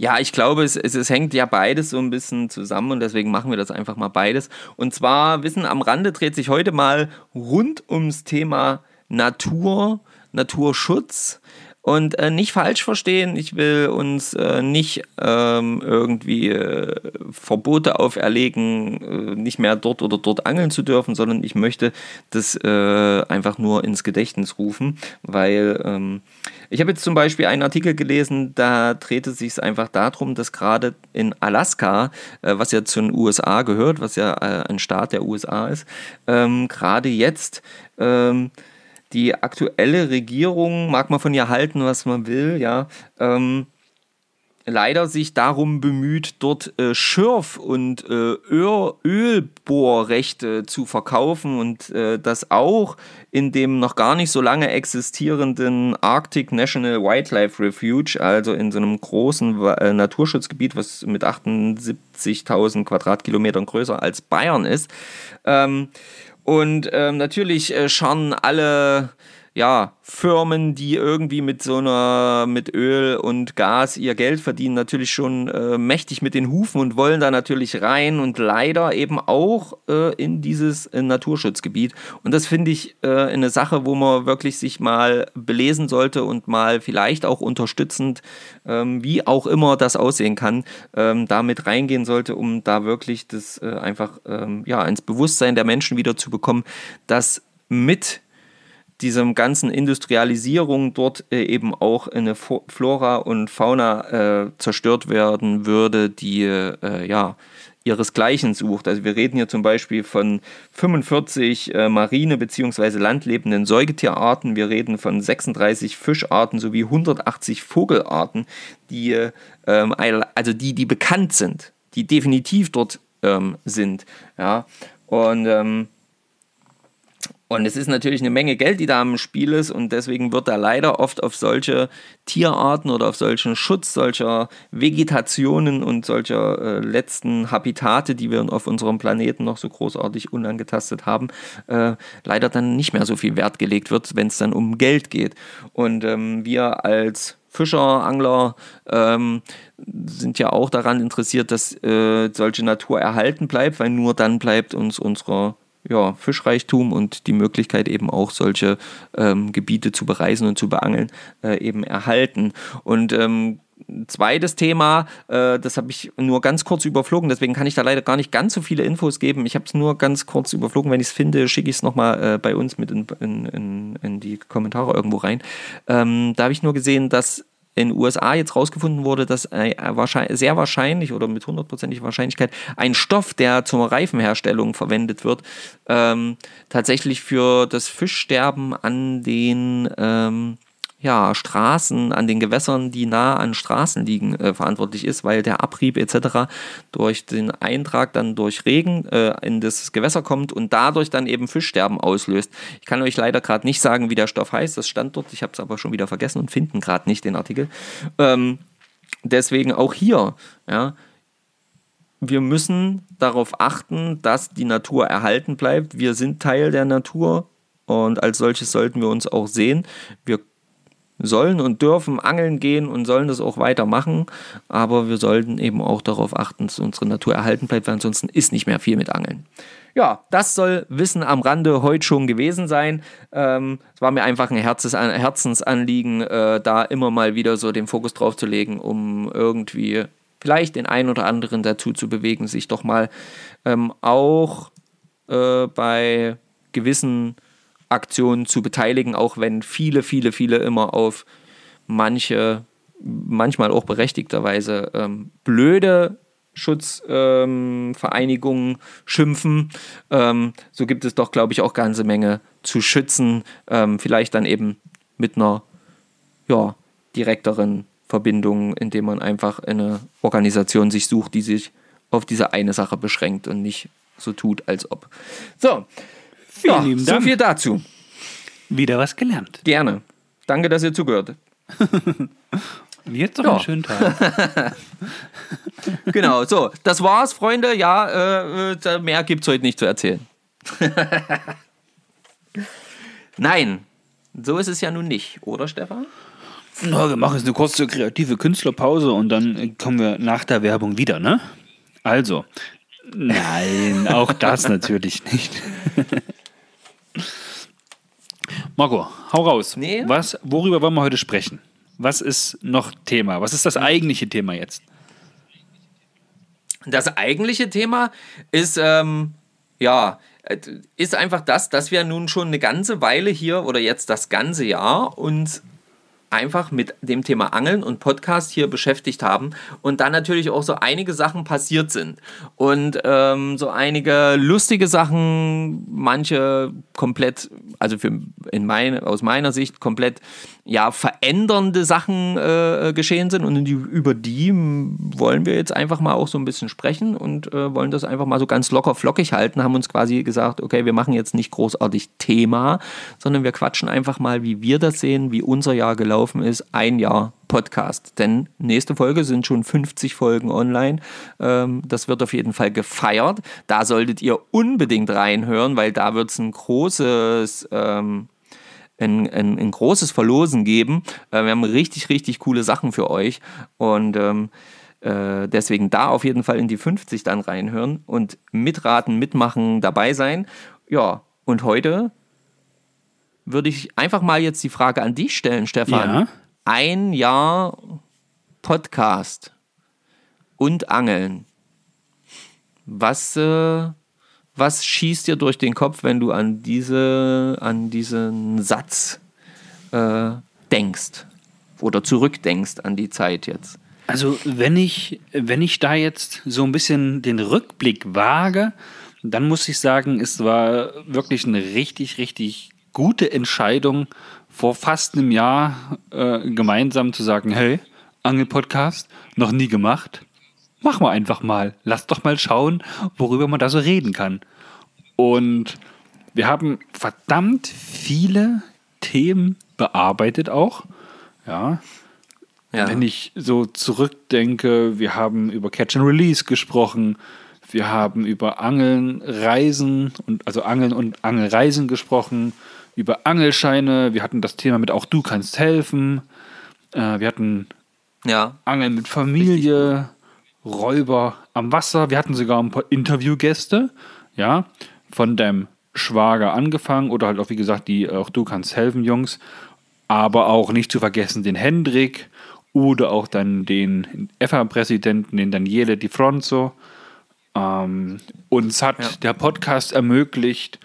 Ja, ich glaube, es, es, es, hängt ja beides so ein bisschen zusammen und deswegen machen wir das einfach mal beides. Und zwar, Wissen am Rande dreht sich heute mal rund ums Thema Natur, Naturschutz. Und äh, nicht falsch verstehen, ich will uns äh, nicht ähm, irgendwie äh, Verbote auferlegen, äh, nicht mehr dort oder dort angeln zu dürfen, sondern ich möchte das äh, einfach nur ins Gedächtnis rufen, weil ähm, ich habe jetzt zum Beispiel einen Artikel gelesen, da dreht es sich einfach darum, dass gerade in Alaska, äh, was ja zu den USA gehört, was ja ein Staat der USA ist, ähm, gerade jetzt ähm, die aktuelle Regierung, mag man von ihr halten, was man will, ja, ähm, leider sich darum bemüht, dort äh, Schürf- und äh, Öl Ölbohrrechte zu verkaufen und äh, das auch in dem noch gar nicht so lange existierenden Arctic National Wildlife Refuge, also in so einem großen äh, Naturschutzgebiet, was mit 78.000 Quadratkilometern größer als Bayern ist. Ähm, und ähm, natürlich äh, schauen alle ja, Firmen, die irgendwie mit so einer, mit Öl und Gas ihr Geld verdienen, natürlich schon äh, mächtig mit den Hufen und wollen da natürlich rein und leider eben auch äh, in dieses äh, Naturschutzgebiet. Und das finde ich äh, eine Sache, wo man wirklich sich mal belesen sollte und mal vielleicht auch unterstützend, ähm, wie auch immer das aussehen kann, ähm, damit reingehen sollte, um da wirklich das äh, einfach ähm, ja, ins Bewusstsein der Menschen wieder zu bekommen, dass mit diesem ganzen Industrialisierung dort äh, eben auch eine Flora und Fauna äh, zerstört werden würde, die äh, ja ihresgleichen sucht. Also wir reden hier zum Beispiel von 45 äh, marine- bzw. landlebenden Säugetierarten, wir reden von 36 Fischarten sowie 180 Vogelarten, die, ähm, also die, die bekannt sind, die definitiv dort ähm, sind. Ja? Und ähm, und es ist natürlich eine Menge Geld, die da im Spiel ist und deswegen wird da leider oft auf solche Tierarten oder auf solchen Schutz solcher Vegetationen und solcher äh, letzten Habitate, die wir auf unserem Planeten noch so großartig unangetastet haben, äh, leider dann nicht mehr so viel Wert gelegt wird, wenn es dann um Geld geht. Und ähm, wir als Fischer, Angler ähm, sind ja auch daran interessiert, dass äh, solche Natur erhalten bleibt, weil nur dann bleibt uns unsere ja, Fischreichtum und die Möglichkeit eben auch solche ähm, Gebiete zu bereisen und zu beangeln äh, eben erhalten. Und ähm, zweites Thema, äh, das habe ich nur ganz kurz überflogen, deswegen kann ich da leider gar nicht ganz so viele Infos geben. Ich habe es nur ganz kurz überflogen. Wenn ich es finde, schicke ich es nochmal äh, bei uns mit in, in, in, die Kommentare irgendwo rein. Ähm, da habe ich nur gesehen, dass in den USA jetzt rausgefunden wurde, dass äh, sehr wahrscheinlich oder mit hundertprozentiger Wahrscheinlichkeit ein Stoff, der zur Reifenherstellung verwendet wird, ähm, tatsächlich für das Fischsterben an den ähm, ja, Straßen, an den Gewässern, die nah an Straßen liegen, äh, verantwortlich ist, weil der Abrieb etc. durch den Eintrag dann durch Regen äh, in das Gewässer kommt und dadurch dann eben Fischsterben auslöst. Ich kann euch leider gerade nicht sagen, wie der Stoff heißt, das stand dort, ich habe es aber schon wieder vergessen und finden gerade nicht den Artikel. Ähm, deswegen auch hier, ja, wir müssen darauf achten, dass die Natur erhalten bleibt. Wir sind Teil der Natur und als solches sollten wir uns auch sehen. Wir sollen und dürfen angeln gehen und sollen das auch weitermachen, aber wir sollten eben auch darauf achten, dass unsere Natur erhalten bleibt, weil ansonsten ist nicht mehr viel mit Angeln. Ja, das soll Wissen am Rande heute schon gewesen sein. Ähm, es war mir einfach ein Herzensanliegen, äh, da immer mal wieder so den Fokus drauf zu legen, um irgendwie vielleicht den einen oder anderen dazu zu bewegen, sich doch mal ähm, auch äh, bei gewissen Aktionen zu beteiligen, auch wenn viele, viele, viele immer auf manche, manchmal auch berechtigterweise ähm, blöde Schutzvereinigungen ähm, schimpfen. Ähm, so gibt es doch, glaube ich, auch ganze Menge zu schützen. Ähm, vielleicht dann eben mit einer ja, direkteren Verbindung, indem man einfach eine Organisation sich sucht, die sich auf diese eine Sache beschränkt und nicht so tut, als ob. So, Vielen ja, lieben Dank. So viel dazu. Wieder was gelernt. Gerne. Danke, dass ihr zugehört. Und jetzt noch ja. einen schönen Tag. genau, so, das war's, Freunde. Ja, äh, mehr gibt's heute nicht zu erzählen. Nein, so ist es ja nun nicht, oder Stefan? Na, wir machen jetzt eine kurze kreative Künstlerpause und dann kommen wir nach der Werbung wieder, ne? Also, nein, auch das natürlich nicht. Marco, hau raus. Nee. Was, worüber wollen wir heute sprechen? Was ist noch Thema? Was ist das eigentliche Thema jetzt? Das eigentliche Thema ist, ähm, ja, ist einfach das, dass wir nun schon eine ganze Weile hier oder jetzt das ganze Jahr uns einfach mit dem Thema Angeln und Podcast hier beschäftigt haben und dann natürlich auch so einige Sachen passiert sind. Und ähm, so einige lustige Sachen, manche komplett, also für, in mein, aus meiner Sicht komplett ja, verändernde Sachen äh, geschehen sind und die, über die wollen wir jetzt einfach mal auch so ein bisschen sprechen und äh, wollen das einfach mal so ganz locker flockig halten, haben uns quasi gesagt, okay, wir machen jetzt nicht großartig Thema, sondern wir quatschen einfach mal, wie wir das sehen, wie unser Jahr gelaufen ist, ein Jahr Podcast. Denn nächste Folge sind schon 50 Folgen online. Ähm, das wird auf jeden Fall gefeiert. Da solltet ihr unbedingt reinhören, weil da wird es ein großes ähm, ein, ein, ein großes Verlosen geben. Äh, wir haben richtig, richtig coole Sachen für euch. Und ähm, äh, deswegen da auf jeden Fall in die 50 dann reinhören und mitraten, mitmachen, dabei sein. Ja, und heute würde ich einfach mal jetzt die Frage an dich stellen, Stefan. Ja? Ein Jahr Podcast und Angeln. Was äh, was schießt dir durch den Kopf, wenn du an, diese, an diesen Satz äh, denkst oder zurückdenkst an die Zeit jetzt? Also wenn ich, wenn ich da jetzt so ein bisschen den Rückblick wage, dann muss ich sagen, es war wirklich eine richtig, richtig gute Entscheidung, vor fast einem Jahr äh, gemeinsam zu sagen, hey, Angelpodcast, noch nie gemacht. Machen wir einfach mal. Lass doch mal schauen, worüber man da so reden kann. Und wir haben verdammt viele Themen bearbeitet auch. Ja. Ja. Wenn ich so zurückdenke, wir haben über Catch and Release gesprochen, wir haben über Angeln, Reisen und also Angeln und Angelreisen gesprochen, über Angelscheine, wir hatten das Thema mit auch du kannst helfen, äh, wir hatten ja. Angeln mit Familie, Räuber am Wasser. Wir hatten sogar ein paar Interviewgäste, ja, von deinem Schwager angefangen oder halt auch, wie gesagt, die auch du kannst helfen, Jungs. Aber auch nicht zu vergessen den Hendrik oder auch dann den EFA-Präsidenten, den Daniele Di Fronzo. Ähm, uns hat Ja. der Podcast ermöglicht,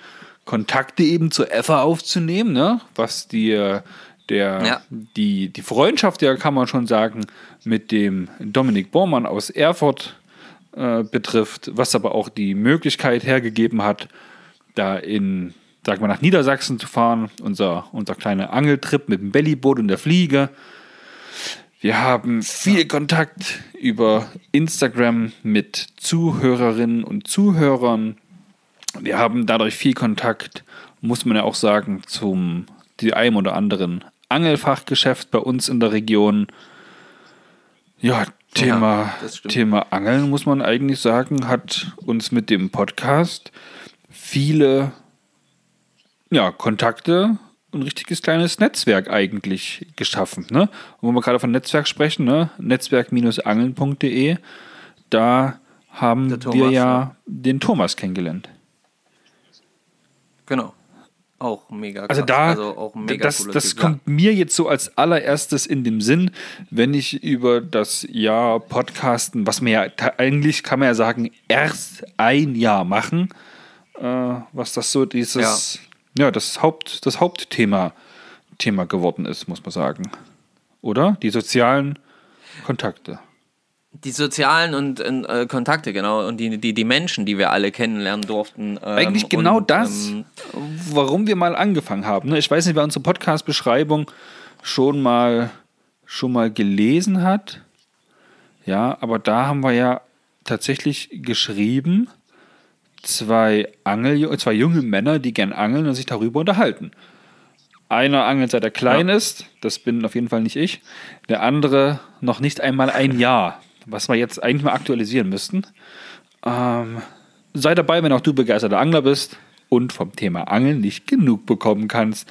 Kontakte eben zur EFA aufzunehmen, ne? was die, äh, der, Ja. die, die Freundschaft, ja kann man schon sagen, mit dem Dominik Bormann aus Erfurt äh, betrifft, was aber auch die Möglichkeit hergegeben hat, da in, sag mal, nach Niedersachsen zu fahren, unser, unser kleiner Angeltrip mit dem Bellyboot und der Fliege. Wir haben viel Kontakt über Instagram mit Zuhörerinnen und Zuhörern. Wir haben dadurch viel Kontakt, muss man ja auch sagen, zum die einem oder anderen Angelfachgeschäft bei uns in der Region. Ja, Thema, Ja. Thema Angeln, muss man eigentlich sagen, hat uns mit dem Podcast viele ja, Kontakte ein richtiges kleines Netzwerk eigentlich geschaffen. Ne? Und wenn wir gerade von Netzwerk sprechen, ne? netzwerk-angeln.de, da haben Der wir Thomas, ja ja. den Thomas kennengelernt. Genau. Auch mega krass. Also da, also auch mega das, das Typ, kommt mir jetzt so als allererstes in den Sinn, wenn ich über das Jahr Podcasten, was mir ja eigentlich kann man ja sagen, erst ein Jahr machen, äh, was das so dieses, ja, das Haupt, das Hauptthema Thema geworden ist, muss man sagen. Oder? Die sozialen Kontakte. Die sozialen und äh, Kontakte, genau, und die, die, die Menschen, die wir alle kennenlernen durften. Ähm, Eigentlich genau und, das, Ähm, warum wir mal angefangen haben. ne? Ich weiß nicht, wer unsere Podcast-Beschreibung schon mal, schon mal gelesen hat. Ja, aber da haben wir ja tatsächlich geschrieben, zwei, Angel, zwei junge Männer, die gern angeln und sich darüber unterhalten. Einer angelt seit er klein ist, das bin auf jeden Fall nicht ich. Der andere noch nicht einmal ein Jahr, was wir jetzt eigentlich mal aktualisieren müssten. Ähm, sei dabei, wenn auch du begeisterter Angler bist und vom Thema Angeln nicht genug bekommen kannst.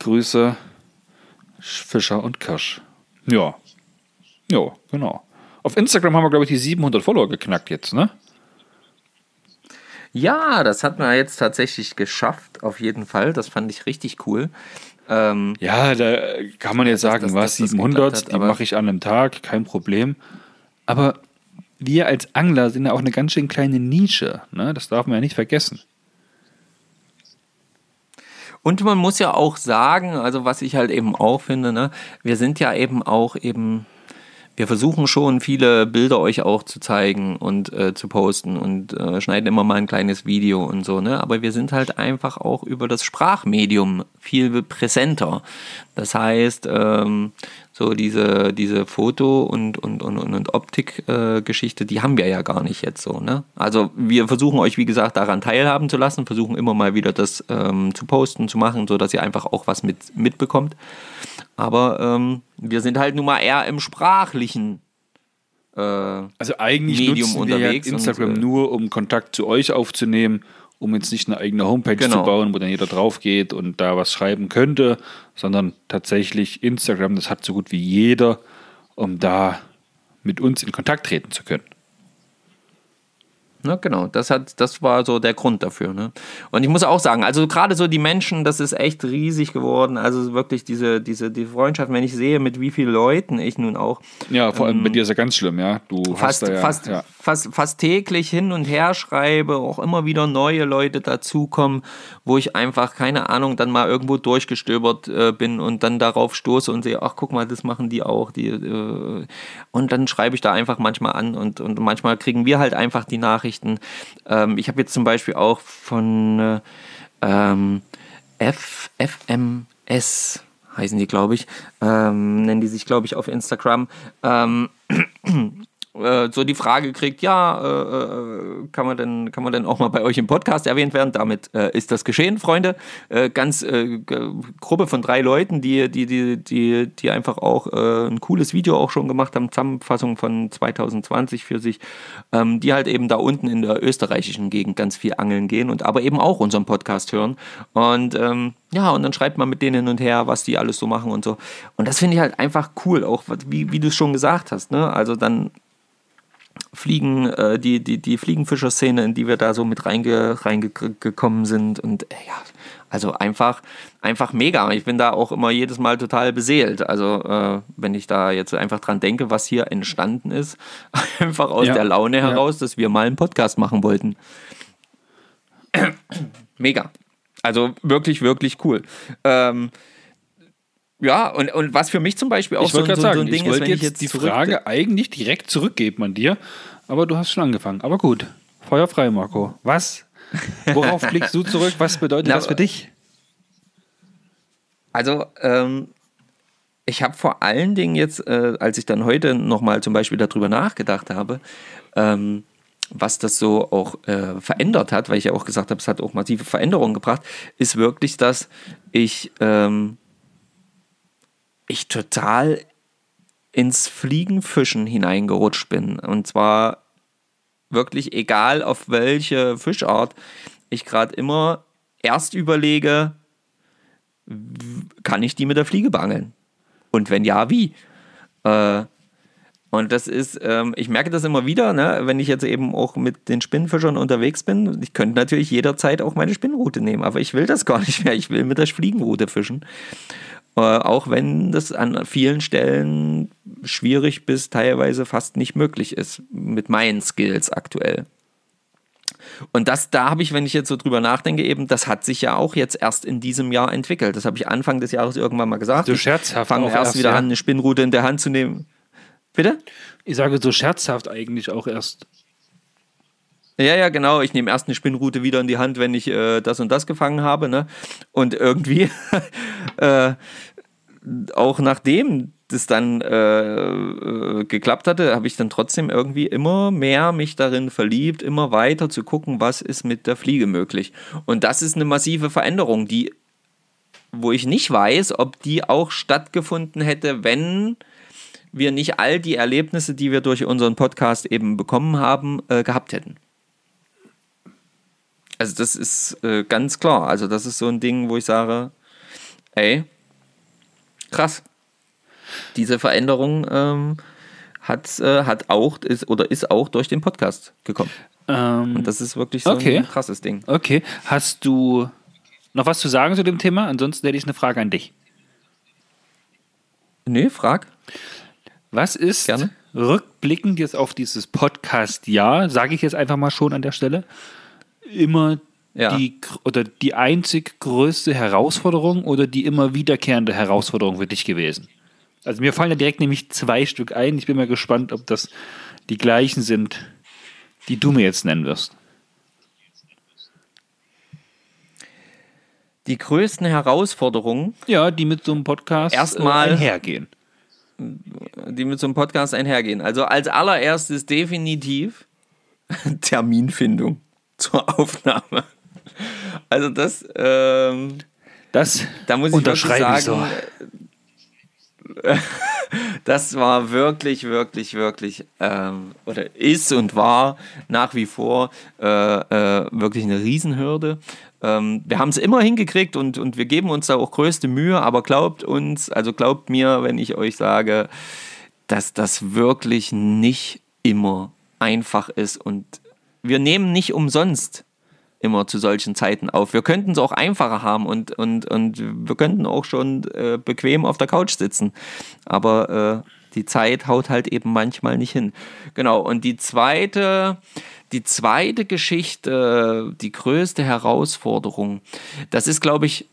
Grüße, Fischer und Kirsch. Ja. Ja, genau. Auf Instagram haben wir, glaube ich, die 700 Follower geknackt jetzt, ne? ja, das hat man jetzt tatsächlich geschafft, auf jeden Fall. Das fand ich richtig cool. Ähm, Ja, da kann man jetzt sagen, dass- was, das 700, geklappt hat, die mache ich an einem Tag, kein Problem. Aber wir als Angler sind ja auch eine ganz schön kleine Nische, ne? Das darf man ja nicht vergessen. Und man muss ja auch sagen, also was ich halt eben auch finde, ne, wir sind ja eben auch eben, wir versuchen schon viele Bilder euch auch zu zeigen und äh, zu posten und äh, schneiden immer mal ein kleines Video und so, ne? Aber wir sind halt einfach auch über das Sprachmedium viel präsenter. Das heißt, ähm, so diese, diese Foto- und, und, und, und, Optik-Geschichte, die haben wir ja gar nicht jetzt so. Ne? Also wir versuchen euch, wie gesagt, daran teilhaben zu lassen, versuchen immer mal wieder das ähm, zu posten, zu machen, sodass ihr einfach auch was mit, mitbekommt. Aber ähm, wir sind halt nun mal eher im sprachlichen. Äh, Also eigentlich Medium nutzen wir ja unterwegs und, Instagram äh, nur, um Kontakt zu euch aufzunehmen, um jetzt nicht eine eigene Homepage Genau. zu bauen, wo dann jeder drauf geht und da was schreiben könnte, sondern tatsächlich Instagram, das hat so gut wie jeder, um da mit uns in Kontakt treten zu können. Ne, genau, das hat, das war so der Grund dafür. Ne? Und ich muss auch sagen, also gerade so die Menschen, das ist echt riesig geworden. Also wirklich diese, diese die Freundschaft, wenn ich sehe, mit wie vielen Leuten ich nun auch. Ja, vor allem ähm, bei dir ist ja ganz schlimm, ja. Du fast, ja, fast, ja. fast, fast täglich hin und her schreibe, auch immer wieder neue Leute dazukommen, wo ich einfach, keine Ahnung, dann mal irgendwo durchgestöbert äh, bin und dann darauf stoße und sehe, ach guck mal, das machen die auch. Die, äh, und dann schreibe ich da einfach manchmal an und, und manchmal kriegen wir halt einfach die Nachricht Nachrichten. Ähm, ich habe jetzt zum Beispiel auch von äh, ähm, F, FMS heißen die, glaube ich, ähm, nennen die sich, glaube ich, auf Instagram. Ähm, äh, so die Frage kriegt, ja, äh, äh, kann, man denn, kann man denn auch mal bei euch im Podcast erwähnt werden? Damit äh, ist das geschehen, Freunde. Äh, ganz Gruppe von drei Leuten, die, die, die, die, die einfach auch ein cooles Video auch schon gemacht haben, Zusammenfassung von 2020 für sich, ähm, die halt eben da unten in der österreichischen Gegend ganz viel angeln gehen und aber eben auch unseren Podcast hören. Und ähm, ja, und dann schreibt man mit denen hin und her, was die alles so machen und so. Und das finde ich halt einfach cool, auch wie, wie du es schon gesagt hast. Ne? Also dann Fliegen, äh, die, die, die Fliegenfischer-Szene, in die wir da so mit reinge, reingekommen sind. Und äh, ja, also einfach, einfach mega. Ich bin da auch immer jedes Mal total beseelt. Also, äh, wenn ich da jetzt einfach dran denke, was hier entstanden ist, einfach aus ja. der Laune heraus, ja. dass wir mal einen Podcast machen wollten. mega. Also wirklich, wirklich cool. Ähm, ja, und, und was für mich zum Beispiel auch ich so, so, so, so ein Ding ist, wenn jetzt ich jetzt die Frage eigentlich direkt zurückgeben an dir, aber du hast schon angefangen. Aber gut, Feuer frei, Marco. Was? Worauf blickst du zurück? Was bedeutet Na, das für dich? Also, ähm, ich habe vor allen Dingen jetzt, äh, als ich dann heute nochmal zum Beispiel darüber nachgedacht habe, ähm, was das so auch äh, verändert hat, weil ich ja auch gesagt habe, es hat auch massive Veränderungen gebracht, ist wirklich, dass ich ähm, ich total ins Fliegenfischen hineingerutscht bin. Und zwar wirklich egal auf welche Fischart ich gerade immer erst überlege, kann ich die mit der Fliege bangeln? Und wenn ja, wie? Äh, und das ist, ähm, ich merke das immer wieder, ne, wenn ich jetzt eben auch mit den Spinnfischern unterwegs bin. Ich könnte natürlich jederzeit auch meine Spinnroute nehmen, aber ich will das gar nicht mehr. Ich will mit der Fliegenroute fischen. Äh, auch wenn das an vielen Stellen schwierig bis teilweise fast nicht möglich ist mit meinen Skills aktuell. Und das, da habe ich, wenn ich jetzt so drüber nachdenke, eben, das hat sich ja auch jetzt erst in diesem Jahr entwickelt. Das habe ich Anfang des Jahres irgendwann mal gesagt. So scherzhaft. Ich fange erst, erst wieder ja. an, eine Spinnrute in der Hand zu nehmen. Bitte? Ich sage so scherzhaft eigentlich auch erst. Ja, ja, genau. Ich nehme erst eine Spinnrute wieder in die Hand, wenn ich äh, das und das gefangen habe. Ne? Und irgendwie, äh, auch nachdem das dann äh, äh, geklappt hatte, habe ich dann trotzdem irgendwie immer mehr mich darin verliebt, immer weiter zu gucken, was ist mit der Fliege möglich. Und das ist eine massive Veränderung, die, wo ich nicht weiß, ob die auch stattgefunden hätte, wenn wir nicht all die Erlebnisse, die wir durch unseren Podcast eben bekommen haben, äh, gehabt hätten. Also das ist äh, ganz klar. Also das ist so ein Ding, wo ich sage, ey, krass. Diese Veränderung ähm, hat, äh, hat auch ist, oder ist auch durch den Podcast gekommen. Ähm, Und das ist wirklich so okay. ein krasses Ding. Okay. Hast du noch was zu sagen zu dem Thema? Ansonsten hätte ich eine Frage an dich. Nee, frag. Was ist Gerne. rückblickend jetzt auf dieses Podcast-Jahr, sage ich jetzt einfach mal schon an der Stelle, immer ja. die oder die einzig größte Herausforderung oder die immer wiederkehrende Herausforderung für dich gewesen? Also mir fallen ja direkt nämlich zwei Stück ein. Ich bin mal gespannt, ob das die gleichen sind, die du mir jetzt nennen wirst. Die größten Herausforderungen. Ja, die mit so einem Podcast äh, erstmal einhergehen. Die mit so einem Podcast einhergehen. Also als allererstes definitiv Terminfindung zur Aufnahme. Also das, ähm, das da muss ich unterschreibe ich so. das war wirklich, wirklich, wirklich, ähm, oder ist und war nach wie vor äh, äh, wirklich eine Riesenhürde. Ähm, wir haben es immer hingekriegt und, und wir geben uns da auch größte Mühe, aber glaubt uns, also glaubt mir, wenn ich euch sage, dass das wirklich nicht immer einfach ist und wir nehmen nicht umsonst immer zu solchen Zeiten auf. Wir könnten es auch einfacher haben und, und, und wir könnten auch schon äh, bequem auf der Couch sitzen. Aber äh, die Zeit haut halt eben manchmal nicht hin. Genau, und die zweite, die zweite Geschichte, die größte Herausforderung, das ist, glaube ich,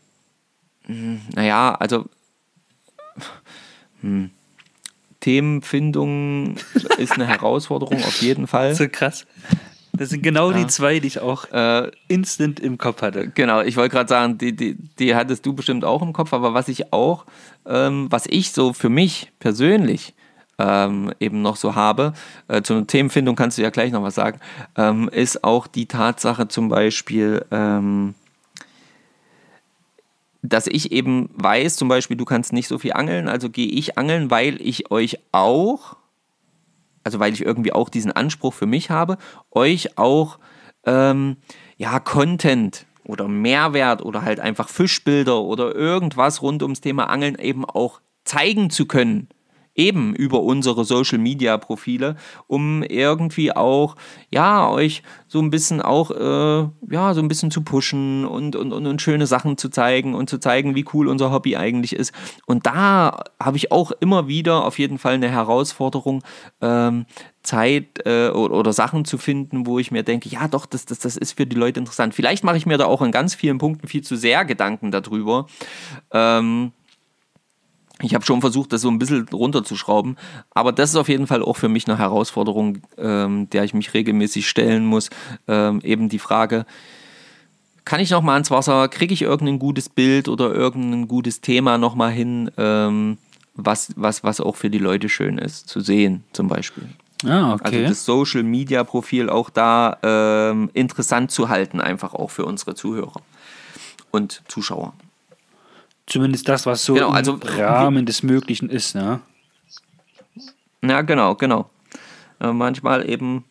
hm, naja, also hm, Themenfindung ist eine Herausforderung auf jeden Fall. So krass. Das sind genau ja. die zwei, die ich auch äh, instant im Kopf hatte. Genau, ich wollte gerade sagen, die, die, die hattest du bestimmt auch im Kopf, aber was ich auch, ähm, was ich so für mich persönlich ähm, eben noch so habe, äh, zur Themenfindung kannst du ja gleich noch was sagen, ähm, ist auch die Tatsache zum Beispiel, ähm, dass ich eben weiß, zum Beispiel, du kannst nicht so viel angeln, also gehe ich angeln, weil ich euch auch also weil ich irgendwie auch diesen Anspruch für mich habe, euch auch ähm, ja Content oder Mehrwert oder halt einfach Fischbilder oder irgendwas rund ums Thema Angeln eben auch zeigen zu können eben über unsere Social Media Profile, um irgendwie auch, ja, euch so ein bisschen auch, äh, ja, so ein bisschen zu pushen und, und, und, und, schöne Sachen zu zeigen und zu zeigen, wie cool unser Hobby eigentlich ist. Und da habe ich auch immer wieder auf jeden Fall eine Herausforderung, ähm, Zeit äh, oder, oder, Sachen zu finden, wo ich mir denke, ja doch, das, das, das ist für die Leute interessant. Vielleicht mache ich mir da auch in ganz vielen Punkten viel zu sehr Gedanken darüber. Ähm, ich habe schon versucht, das so ein bisschen runterzuschrauben, aber das ist auf jeden Fall auch für mich eine Herausforderung, ähm, der ich mich regelmäßig stellen muss. Ähm, eben die Frage, kann ich noch mal ans Wasser, kriege ich irgendein gutes Bild oder irgendein gutes Thema noch mal hin, ähm, was, was, was auch für die Leute schön ist, zu sehen zum Beispiel. Ah, okay. Also das Social Media Profil auch da ähm, interessant zu halten, einfach auch für unsere Zuhörer und Zuschauer. Zumindest das, was so genau, also, im Rahmen des Möglichen ist, ne? Ja, genau, genau. Äh, manchmal eben,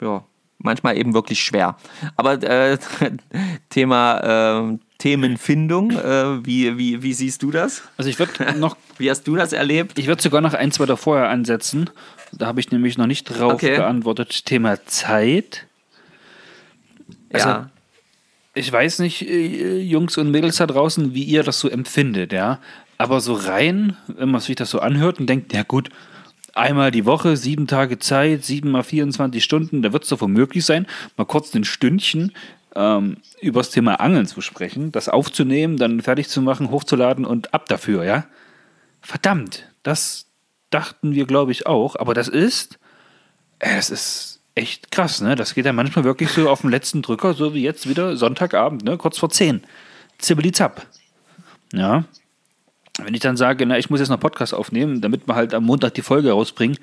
ja, manchmal eben wirklich schwer. Aber äh, Thema äh, Themenfindung, wie, wie, wie siehst du das? Also ich würde noch. wie hast du das erlebt? Ich würde sogar noch ein, zwei davor ansetzen. Da habe ich nämlich noch nicht drauf okay. geantwortet. Thema Zeit. Also, ja ich weiß nicht, äh, Jungs und Mädels da draußen, wie ihr das so empfindet, ja. Aber so rein, wenn man sich das so anhört und denkt, ja gut, einmal die Woche, sieben Tage Zeit, sieben mal 24 Stunden, da wird es doch wohl möglich sein, mal kurz ein Stündchen ähm, über das Thema Angeln zu sprechen, das aufzunehmen, dann fertig zu machen, hochzuladen und ab dafür, ja. Verdammt, das dachten wir, glaube ich, auch, aber das ist, es ist echt krass, ne? Das geht ja manchmal wirklich so auf den letzten Drücker, so wie jetzt wieder Sonntagabend, ne? Kurz vor 10. Zibbeli-zapp. Ja. Wenn ich dann sage, na, ich muss jetzt noch Podcast aufnehmen, damit wir halt am Montag die Folge rausbringen.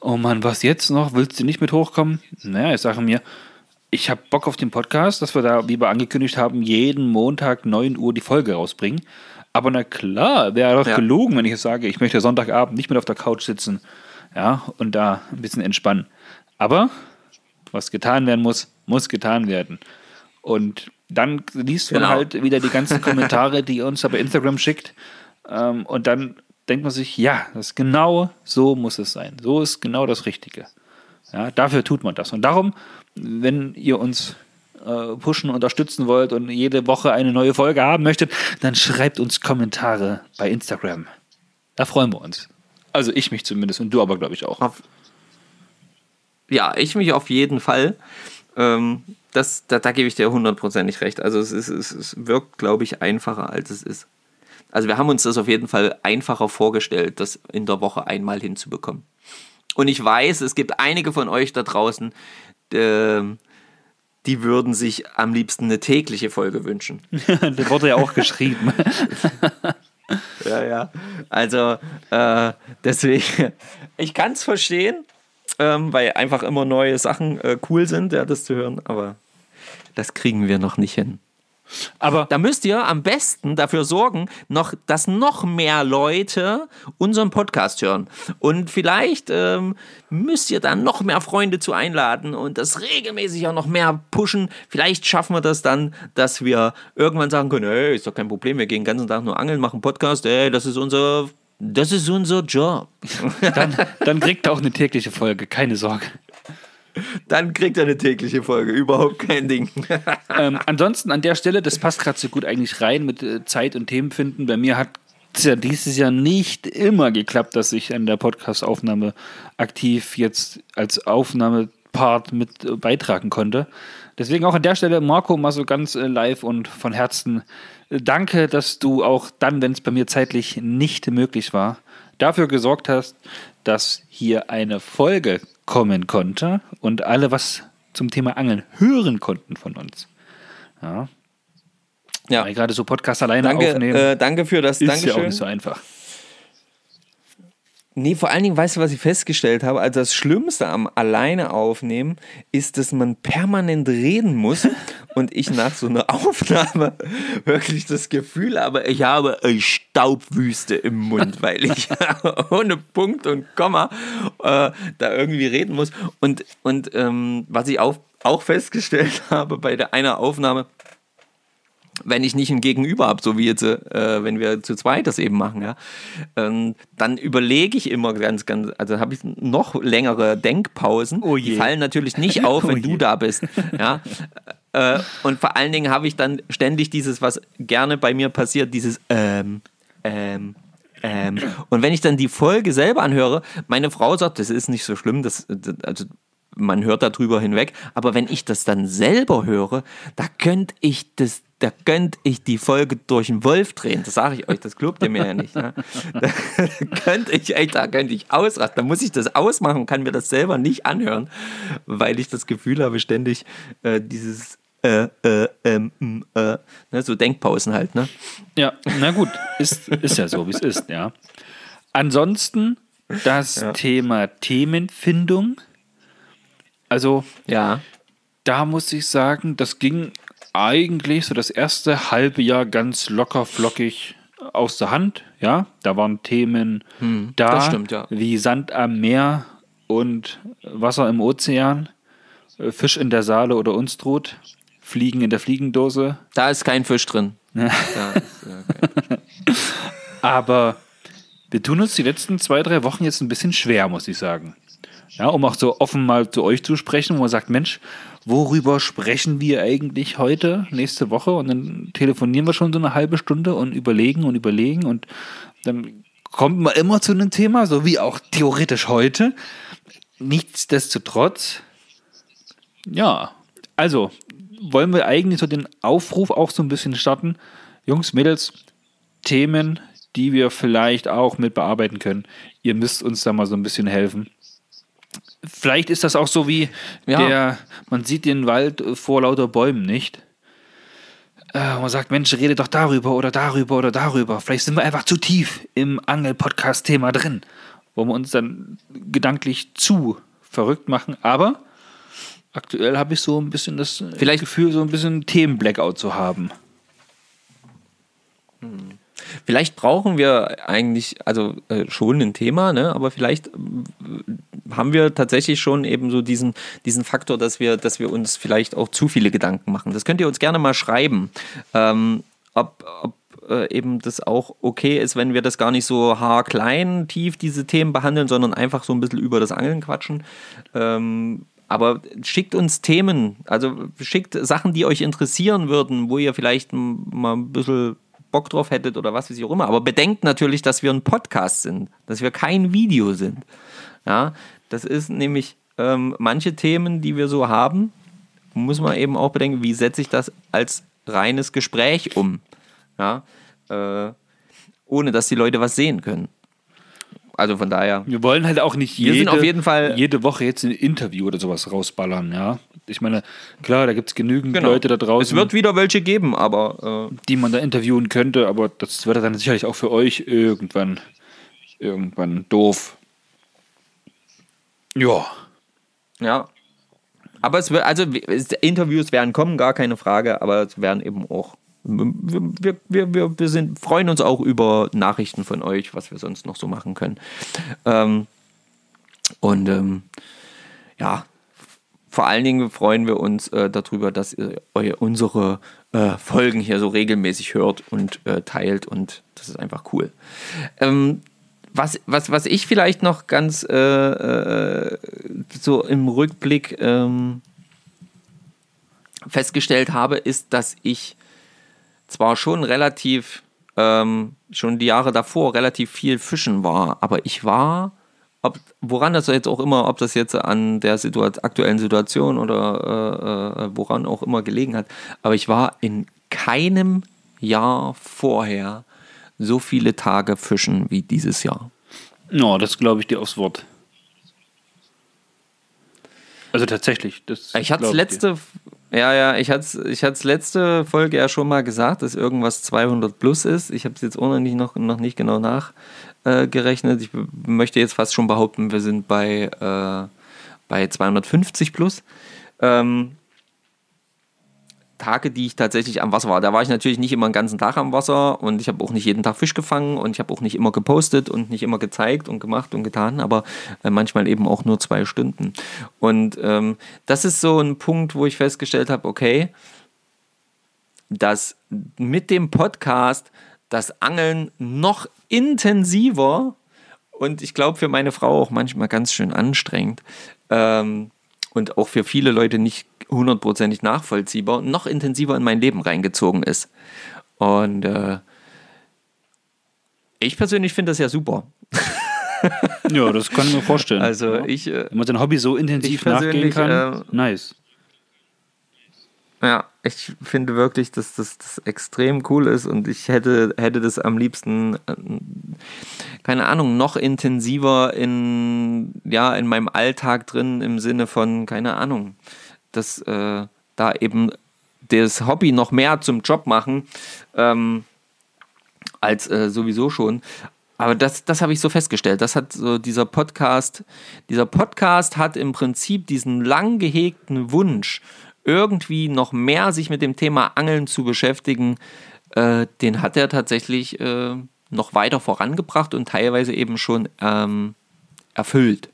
Oh Mann, was jetzt noch? Willst du nicht mit hochkommen? Naja, ich sage mir, ich habe Bock auf den Podcast, dass wir da, wie wir angekündigt haben, jeden Montag 9 Uhr die Folge rausbringen. Aber na klar, wäre doch ja. gelogen, wenn ich jetzt sage, ich möchte Sonntagabend nicht mehr auf der Couch sitzen. Ja, und da ein bisschen entspannen. Aber was getan werden muss, muss getan werden. Und dann liest man genau. halt wieder die ganzen Kommentare, die ihr uns da bei Instagram schickt. Ähm, und dann denkt man sich, ja, das genau so muss es sein. So ist genau das Richtige. Ja, dafür tut man das. Und darum, wenn ihr uns äh, pushen, unterstützen wollt und jede Woche eine neue Folge haben möchtet, dann schreibt uns Kommentare bei Instagram. Da freuen wir uns. Also ich mich zumindest und du aber, glaube ich, auch. Auf, ja, ich mich auf jeden Fall. Ähm, das, da, da gebe ich dir hundertprozentig recht. Also es, ist, es, es wirkt, glaube ich, einfacher, als es ist. Also wir haben uns das auf jeden Fall einfacher vorgestellt, das in der Woche einmal hinzubekommen. Und ich weiß, es gibt einige von euch da draußen, äh, die würden sich am liebsten eine tägliche Folge wünschen. das wurde ja auch geschrieben. ja, ja. Also äh, deswegen, ich kann es verstehen ähm, weil einfach immer neue Sachen äh, cool sind, ja, das zu hören. Aber das kriegen wir noch nicht hin. Aber da müsst ihr am besten dafür sorgen, noch, dass noch mehr Leute unseren Podcast hören. Und vielleicht ähm, müsst ihr dann noch mehr Freunde zu einladen und das regelmäßig auch noch mehr pushen. Vielleicht schaffen wir das dann, dass wir irgendwann sagen können: hey, ist doch kein Problem, wir gehen den ganzen Tag nur angeln, machen Podcast, hey, das ist unser das ist unser Job. Dann, dann kriegt er auch eine tägliche Folge, keine Sorge. Dann kriegt er eine tägliche Folge. Überhaupt kein Ding. ähm, ansonsten an der Stelle, das passt gerade so gut eigentlich rein mit äh, Zeit und Themen finden. Bei mir hat es ja dieses Jahr nicht immer geklappt, dass ich an der Podcast-Aufnahme aktiv jetzt als Aufnahmepart mit äh, beitragen konnte. Deswegen auch an der Stelle, Marco, mal so ganz äh, live und von Herzen danke, dass du auch dann, wenn es bei mir zeitlich nicht möglich war, dafür gesorgt hast, dass hier eine Folge kommen konnte und alle was zum Thema Angeln hören konnten von uns. Ja. Ja. Weil gerade so Podcast alleine danke, aufnehmen. Äh, danke für das. Ist Dankeschön. ja auch nicht so einfach. Nee, vor allen Dingen, weißt du, was ich festgestellt habe? Also das Schlimmste am alleine aufnehmen ist, dass man permanent reden muss und ich nach so einer Aufnahme wirklich das Gefühl habe, ich habe eine Staubwüste im Mund, weil ich ohne Punkt und Komma äh, da irgendwie reden muss. Und, und ähm, was ich auch, auch festgestellt habe bei der einer Aufnahme, wenn ich nicht ein Gegenüber habe, so wie jetzt, äh, wenn wir zu zweit das eben machen, ja, ähm, dann überlege ich immer ganz, ganz, also habe ich noch längere Denkpausen. Oh die fallen natürlich nicht auf, wenn Oh du da bist. Ja. Äh, und vor allen Dingen habe ich dann ständig dieses, was gerne bei mir passiert, dieses ähm, ähm, ähm. Und wenn ich dann die Folge selber anhöre, meine Frau sagt, das ist nicht so schlimm, das, das also man hört darüber hinweg, aber wenn ich das dann selber höre, da könnte ich das da könnte ich die Folge durch einen Wolf drehen. Das sage ich euch, das glaubt ihr mir ja nicht. Ne? Da könnte ich, ey, da könnte ich ausrasten. Da muss ich das ausmachen und kann mir das selber nicht anhören, weil ich das Gefühl habe, ständig äh, dieses äh, äh, ähm, äh, ne, so Denkpausen halt, ne? Ja, na gut, ist, ist ja so, wie es ist, ja. Ansonsten das Ja. Thema Themenfindung. Also, Ja. da muss ich sagen, das ging eigentlich so das erste halbe Jahr ganz locker flockig aus der Hand. Ja, da waren Themen da, Hm, das stimmt, ja. wie Sand am Meer und Wasser im Ozean, äh, Fisch in der Saale oder Unstrut, Fliegen in der Fliegendose. Da ist kein Fisch drin. Da kein- Aber wir tun uns die letzten zwei, drei Wochen jetzt ein bisschen schwer, muss ich sagen. Ja, um auch so offen mal zu euch zu sprechen, wo man sagt, Mensch, worüber sprechen wir eigentlich heute, nächste Woche? Und dann telefonieren wir schon so eine halbe Stunde und überlegen und überlegen und dann kommt man immer zu einem Thema, so wie auch theoretisch heute. Nichtsdestotrotz, ja, also wollen wir eigentlich so den Aufruf auch so ein bisschen starten. Jungs, Mädels, Themen, die wir vielleicht auch mit bearbeiten können. Ihr müsst uns da mal so ein bisschen helfen. Vielleicht ist das auch so wie Ja. der, man sieht den Wald äh, vor lauter Bäumen nicht. Äh, man sagt, Mensch, rede doch darüber oder darüber oder darüber. Vielleicht sind wir einfach zu tief im Angel-Podcast-Thema drin, wo wir uns dann gedanklich zu verrückt machen. Aber aktuell habe ich so ein bisschen das äh, Vielleicht- Gefühl, so ein bisschen Themen-Blackout zu haben. Vielleicht brauchen wir eigentlich, also äh, schon ein Thema, ne? aber vielleicht äh, haben wir tatsächlich schon eben so diesen, diesen Faktor, dass wir, dass wir uns vielleicht auch zu viele Gedanken machen. Das könnt ihr uns gerne mal schreiben, ähm, ob, ob äh, eben das auch okay ist, wenn wir das gar nicht so haarklein tief diese Themen behandeln, sondern einfach so ein bisschen über das Angeln quatschen. Ähm, aber schickt uns Themen, also schickt Sachen, die euch interessieren würden, wo ihr vielleicht mal ein bisschen Bock drauf hättet oder was weiß ich auch immer. Aber bedenkt natürlich, dass wir ein Podcast sind, dass wir kein Video sind. Ja, das ist nämlich ähm, manche Themen, die wir so haben, muss man eben auch bedenken, wie setze ich das als reines Gespräch um. Ja, äh, ohne dass die Leute was sehen können. Also von daher. Wir wollen halt auch nicht Wir jede, sind auf jeden Fall- jede Woche jetzt ein Interview oder sowas rausballern, ja. Ich meine, klar, da gibt es genügend Genau. Leute da Es draußen, wird wieder welche geben, aber äh, die man da interviewen könnte, aber das wird dann sicherlich auch für euch irgendwann, irgendwann doof. Ja. Ja. Aber es wird, also es- Interviews werden kommen, gar keine Frage, aber es werden eben auch. Wir, wir, wir, wir sind, freuen uns auch über Nachrichten von euch, was wir sonst noch so machen können. Ähm, und ähm, ja, vor allen Dingen freuen wir uns äh, darüber, dass ihr eu- unsere äh, Folgen hier so regelmäßig hört und äh, teilt und das ist einfach cool. Ähm, was, was, was ich vielleicht noch ganz äh, äh, so im Rückblick ähm, festgestellt habe, ist, dass ich zwar schon relativ, ähm, schon die Jahre davor relativ viel fischen war, aber ich war, ob, woran das jetzt auch immer, ob das jetzt an der Situa aktuellen Situation oder äh, äh, woran auch immer gelegen hat, aber ich war in keinem Jahr vorher so viele Tage fischen wie dieses Jahr. Ja, das glaube ich dir aufs Wort. Also tatsächlich. Das ich hatte letzte, ja, ja, ich hatte ich es letzte Folge ja schon mal gesagt, dass irgendwas 200 plus ist. Ich habe es jetzt noch nicht, noch, noch nicht genau nachgerechnet. Äh, ich möchte jetzt fast schon behaupten, wir sind bei, äh, bei 250 plus. Ähm, Tage, die ich tatsächlich am Wasser war. Da war ich natürlich nicht immer den ganzen Tag am Wasser und ich habe auch nicht jeden Tag Fisch gefangen und ich habe auch nicht immer gepostet und nicht immer gezeigt und gemacht und getan, aber äh, manchmal eben auch nur zwei Stunden. Und ähm, das ist so ein Punkt, wo ich festgestellt habe, okay, dass mit dem Podcast das Angeln noch intensiver und ich glaube für meine Frau auch manchmal ganz schön anstrengend ähm, und auch für viele Leute nicht hundertprozentig nachvollziehbar, noch intensiver in mein Leben reingezogen ist. Und äh, ich persönlich finde das ja super. ja, das kann ich mir vorstellen. Also ja. ich, äh, wenn man sein Hobby so intensiv nachgehen kann, äh, nice. Ja, ich finde wirklich, dass das, das extrem cool ist und ich hätte, hätte das am liebsten, äh, keine Ahnung, noch intensiver in, ja, in meinem Alltag drin im Sinne von, keine Ahnung, dass äh, da eben das Hobby noch mehr zum Job machen, ähm, als äh, sowieso schon. Aber das, das habe ich so festgestellt. Das hat so dieser Podcast, dieser Podcast hat im Prinzip diesen lang gehegten Wunsch, irgendwie noch mehr sich mit dem Thema Angeln zu beschäftigen, äh, den hat er tatsächlich äh, noch weiter vorangebracht und teilweise eben schon ähm, erfüllt.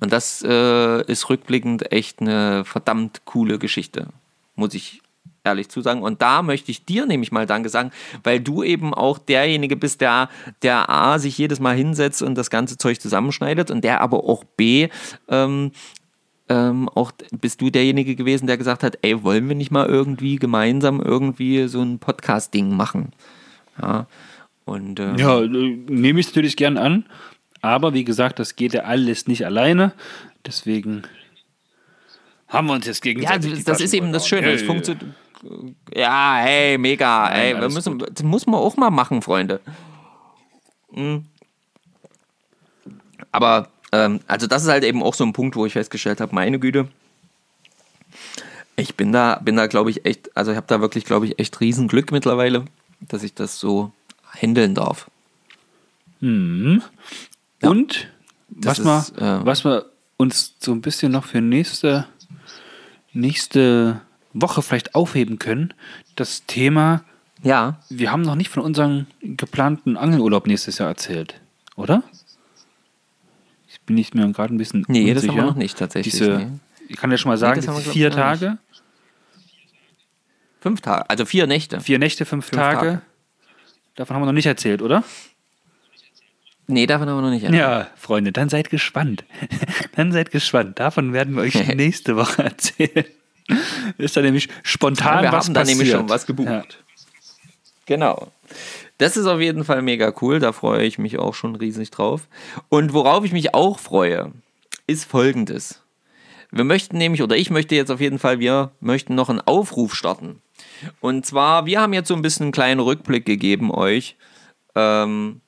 Und das äh, ist rückblickend echt eine verdammt coole Geschichte, muss ich ehrlich zu sagen. Und da möchte ich dir nämlich mal Danke sagen, weil du eben auch derjenige bist, der, der A, sich jedes Mal hinsetzt und das ganze Zeug zusammenschneidet und der aber auch B, ähm, ähm, auch bist du derjenige gewesen, der gesagt hat, ey, wollen wir nicht mal irgendwie gemeinsam irgendwie so ein Podcast-Ding machen? Ja, und, ähm, ja äh, nehme ich natürlich gern an. Aber wie gesagt, das geht ja alles nicht alleine. Deswegen haben wir uns jetzt gegenseitig. Ja, das, das ist eben das Schöne. Ja, es funktioniert. Ja, hey, mega. Nein, ey, wir müssen, das muss man auch mal machen, Freunde. Mhm. Aber, ähm, also, das ist halt eben auch so ein Punkt, wo ich festgestellt habe: meine Güte. Ich bin da, bin da, glaube ich, echt, also ich habe da wirklich, glaube ich, echt Riesenglück mittlerweile, dass ich das so handeln darf. Hm. Ja. Und was, ist, wir, äh, was wir uns so ein bisschen noch für nächste, nächste Woche vielleicht aufheben können, das Thema. Ja. Wir haben noch nicht von unserem geplanten Angelurlaub nächstes Jahr erzählt, oder? Ich bin nicht mehr gerade ein bisschen. Nee, unsicher. das haben wir noch nicht tatsächlich. Diese, nee. Ich kann ja schon mal sagen, nee, vier Tage. Fünf Tage, also vier Nächte. Vier Nächte, fünf, fünf Tage. Tage. Davon haben wir noch nicht erzählt, oder? Nee, davon haben wir noch nicht erzählt. Ja, Freunde, dann seid gespannt. dann seid gespannt. Davon werden wir euch nächste Woche erzählen. Ist da nämlich spontan ja, wir was haben da nämlich schon was gebucht. Ja. Genau. Das ist auf jeden Fall mega cool. Da freue ich mich auch schon riesig drauf. Und worauf ich mich auch freue, ist folgendes. Wir möchten nämlich, oder ich möchte jetzt auf jeden Fall, wir möchten noch einen Aufruf starten. Und zwar, wir haben jetzt so ein bisschen einen kleinen Rückblick gegeben euch. Ähm,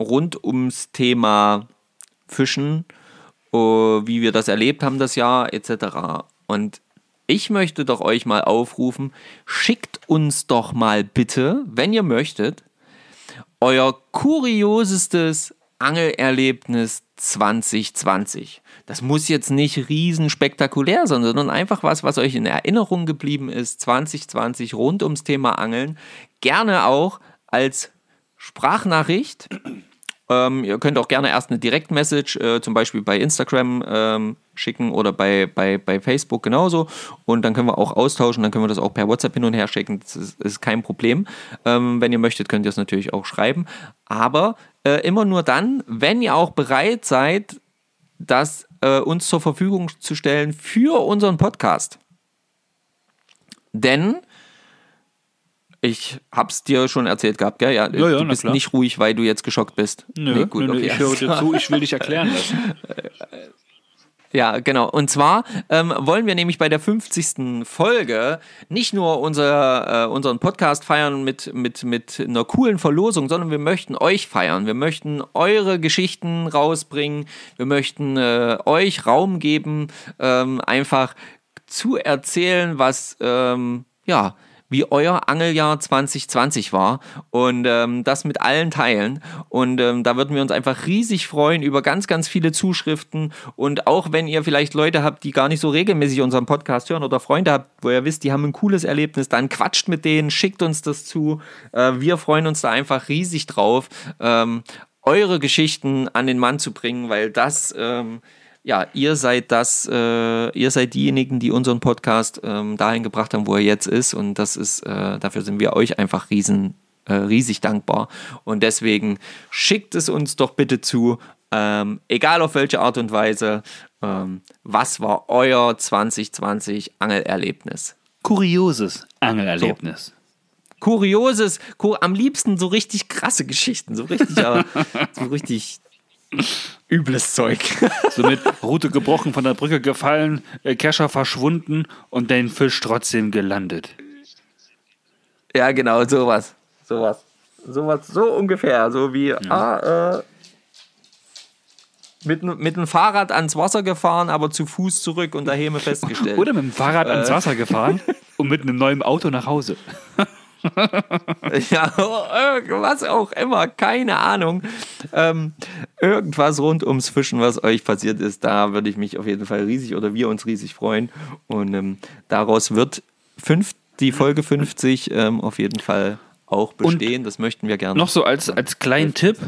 rund ums Thema Fischen, uh, wie wir das erlebt haben das Jahr etc. Und ich möchte doch euch mal aufrufen, schickt uns doch mal bitte, wenn ihr möchtet, euer kuriosestes Angelerlebnis 2020. Das muss jetzt nicht riesen spektakulär sein, sondern einfach was, was euch in Erinnerung geblieben ist 2020 rund ums Thema Angeln. Gerne auch als Sprachnachricht. Ähm, ihr könnt auch gerne erst eine Direktmessage, äh, zum Beispiel bei Instagram ähm, schicken oder bei, bei, bei Facebook genauso. Und dann können wir auch austauschen, dann können wir das auch per WhatsApp hin und her schicken. Das ist, ist kein Problem. Ähm, wenn ihr möchtet, könnt ihr es natürlich auch schreiben. Aber äh, immer nur dann, wenn ihr auch bereit seid, das äh, uns zur Verfügung zu stellen für unseren Podcast. Denn ich hab's dir schon erzählt gehabt, gell? Ja, Ja, ja, du bist klar. nicht ruhig, weil du jetzt geschockt bist. Nö, Nee, gut, nö, nö, okay. ich höre dir zu, ich will dich erklären lassen. Ja, genau. Und zwar ähm, wollen wir nämlich bei der 50. Folge nicht nur unser, äh, unseren Podcast feiern mit, mit, mit einer coolen Verlosung, sondern wir möchten euch feiern. Wir möchten eure Geschichten rausbringen. Wir möchten äh, euch Raum geben, ähm, einfach zu erzählen, was, ähm, ja, wie euer Angeljahr 2020 war und ähm, das mit allen teilen. Und ähm, da würden wir uns einfach riesig freuen über ganz, ganz viele Zuschriften. Und auch wenn ihr vielleicht Leute habt, die gar nicht so regelmäßig unseren Podcast hören oder Freunde habt, wo ihr wisst, die haben ein cooles Erlebnis, dann quatscht mit denen, schickt uns das zu. Äh, wir freuen uns da einfach riesig drauf, ähm, eure Geschichten an den Mann zu bringen, weil das. Ja, ihr seid das, äh, ihr seid diejenigen, die unseren Podcast ähm, dahin gebracht haben, wo er jetzt ist. Und das ist, äh, dafür sind wir euch einfach riesen, äh, riesig dankbar. Und deswegen schickt es uns doch bitte zu, ähm, egal auf welche Art und Weise, ähm, was war euer 2020 Angelerlebnis? Kurioses Angelerlebnis. Kurioses, kur am liebsten so richtig krasse Geschichten, so richtig, so richtig übles Zeug. So mit Route gebrochen, von der Brücke gefallen, äh, Kescher verschwunden und den Fisch trotzdem gelandet. Ja, genau, sowas. Sowas. Sowas, so ungefähr. So wie, ah, äh, mit, mit dem Fahrrad ans Wasser gefahren, aber zu Fuß zurück und daheim festgestellt. Oder mit dem Fahrrad ans Wasser gefahren und mit einem neuen Auto nach Hause. Ja, was auch immer, keine Ahnung. Ähm, irgendwas rund ums Fischen, was euch passiert ist, da würde ich mich auf jeden Fall riesig oder wir uns riesig freuen. Und ähm, daraus wird fünf, die Folge 50 ähm, auf jeden Fall auch bestehen. das möchten wir gerne. Noch so als, als kleinen Tipp,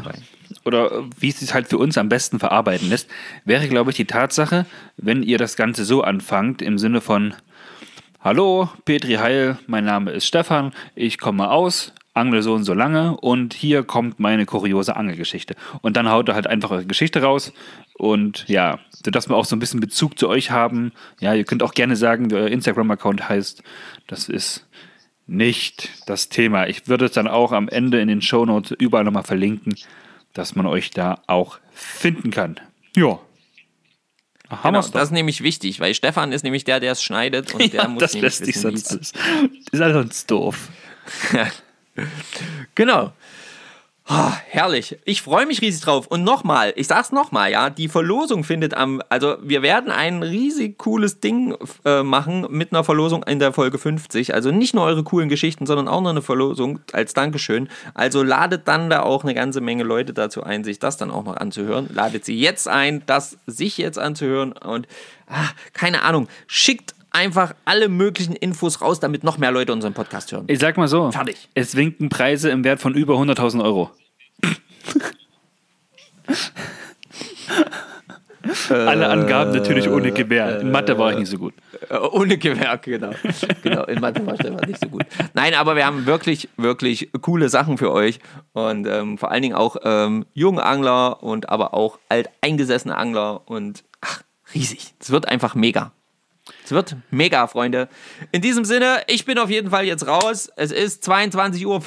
oder äh, wie es sich halt für uns am besten verarbeiten lässt, wäre, glaube ich, die Tatsache, wenn ihr das Ganze so anfangt, im Sinne von Hallo, Petri Heil, mein Name ist Stefan, ich komme aus, angle so und so lange und hier kommt meine kuriose Angelgeschichte. Und dann haut ihr halt einfach eure Geschichte raus und ja, sodass wir auch so ein bisschen Bezug zu euch haben. Ja, ihr könnt auch gerne sagen, wie euer Instagram-Account heißt. Das ist nicht das Thema. Ich würde es dann auch am Ende in den Shownotes überall nochmal verlinken, dass man euch da auch finden kann. Ja. Haben Genau, das ist nämlich wichtig, weil Stefan ist nämlich der, der es schneidet und der ja, muss das nämlich lässt sich wissen, sonst alles. Ist alles sonst doof. Genau. Ah, herrlich. Ich freue mich riesig drauf. Und nochmal, ich sag's nochmal, ja, die Verlosung findet am, also wir werden ein riesig cooles Ding äh, machen mit einer Verlosung in der Folge 50. Also nicht nur eure coolen Geschichten, sondern auch noch eine Verlosung als Dankeschön. Also ladet dann da auch eine ganze Menge Leute dazu ein, sich das dann auch noch anzuhören. Ladet sie jetzt ein, das sich jetzt anzuhören und ah, keine Ahnung, schickt einfach alle möglichen Infos raus, damit noch mehr Leute unseren Podcast hören. Ich sag mal so: Fertig. Es winken Preise im Wert von über 100.000 Euro. Alle Angaben natürlich ohne Gewähr. In Mathe war ich nicht so gut. Äh, Ohne Gewerk, genau. genau. In Mathe war Stefan nicht so gut. Nein, aber wir haben wirklich, wirklich coole Sachen für euch. Und ähm, vor allen Dingen auch ähm, junge Angler und aber auch alteingesessene Angler. Und ach, riesig. Es wird einfach mega. Es wird mega, Freunde. In diesem Sinne, ich bin auf jeden Fall jetzt raus. Es ist 22.05 Uhr.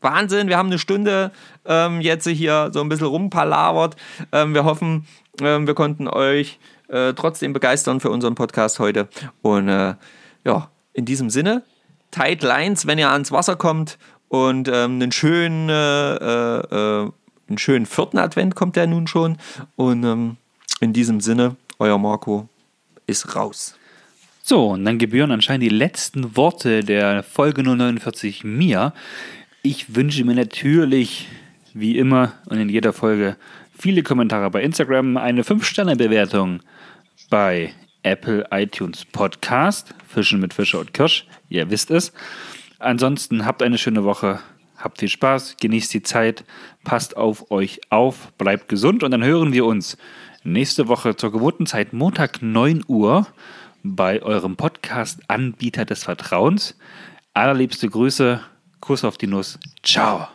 Wahnsinn, wir haben eine Stunde ähm, jetzt hier so ein bisschen rumpalavert. Ähm, wir hoffen, ähm, wir konnten euch äh, trotzdem begeistern für unseren Podcast heute. Und äh, ja, in diesem Sinne, tight lines, wenn ihr ans Wasser kommt und ähm, einen schönen, äh, äh, äh, einen schönen vierten Advent kommt der nun schon. Und ähm, in diesem Sinne, euer Marco ist raus. So, und dann gebühren anscheinend die letzten Worte der Folge 049 mir. Ich wünsche mir natürlich, wie immer und in jeder Folge, viele Kommentare bei Instagram, eine 5-Sterne-Bewertung bei Apple iTunes Podcast, Fischen mit Fischer und Kirsch, ihr wisst es. Ansonsten habt eine schöne Woche, habt viel Spaß, genießt die Zeit, passt auf euch auf, bleibt gesund und dann hören wir uns nächste Woche zur gewohnten Zeit, Montag 9 Uhr, bei eurem Podcast-Anbieter des Vertrauens. Allerliebste Grüße, Kuss auf die Nuss, ciao.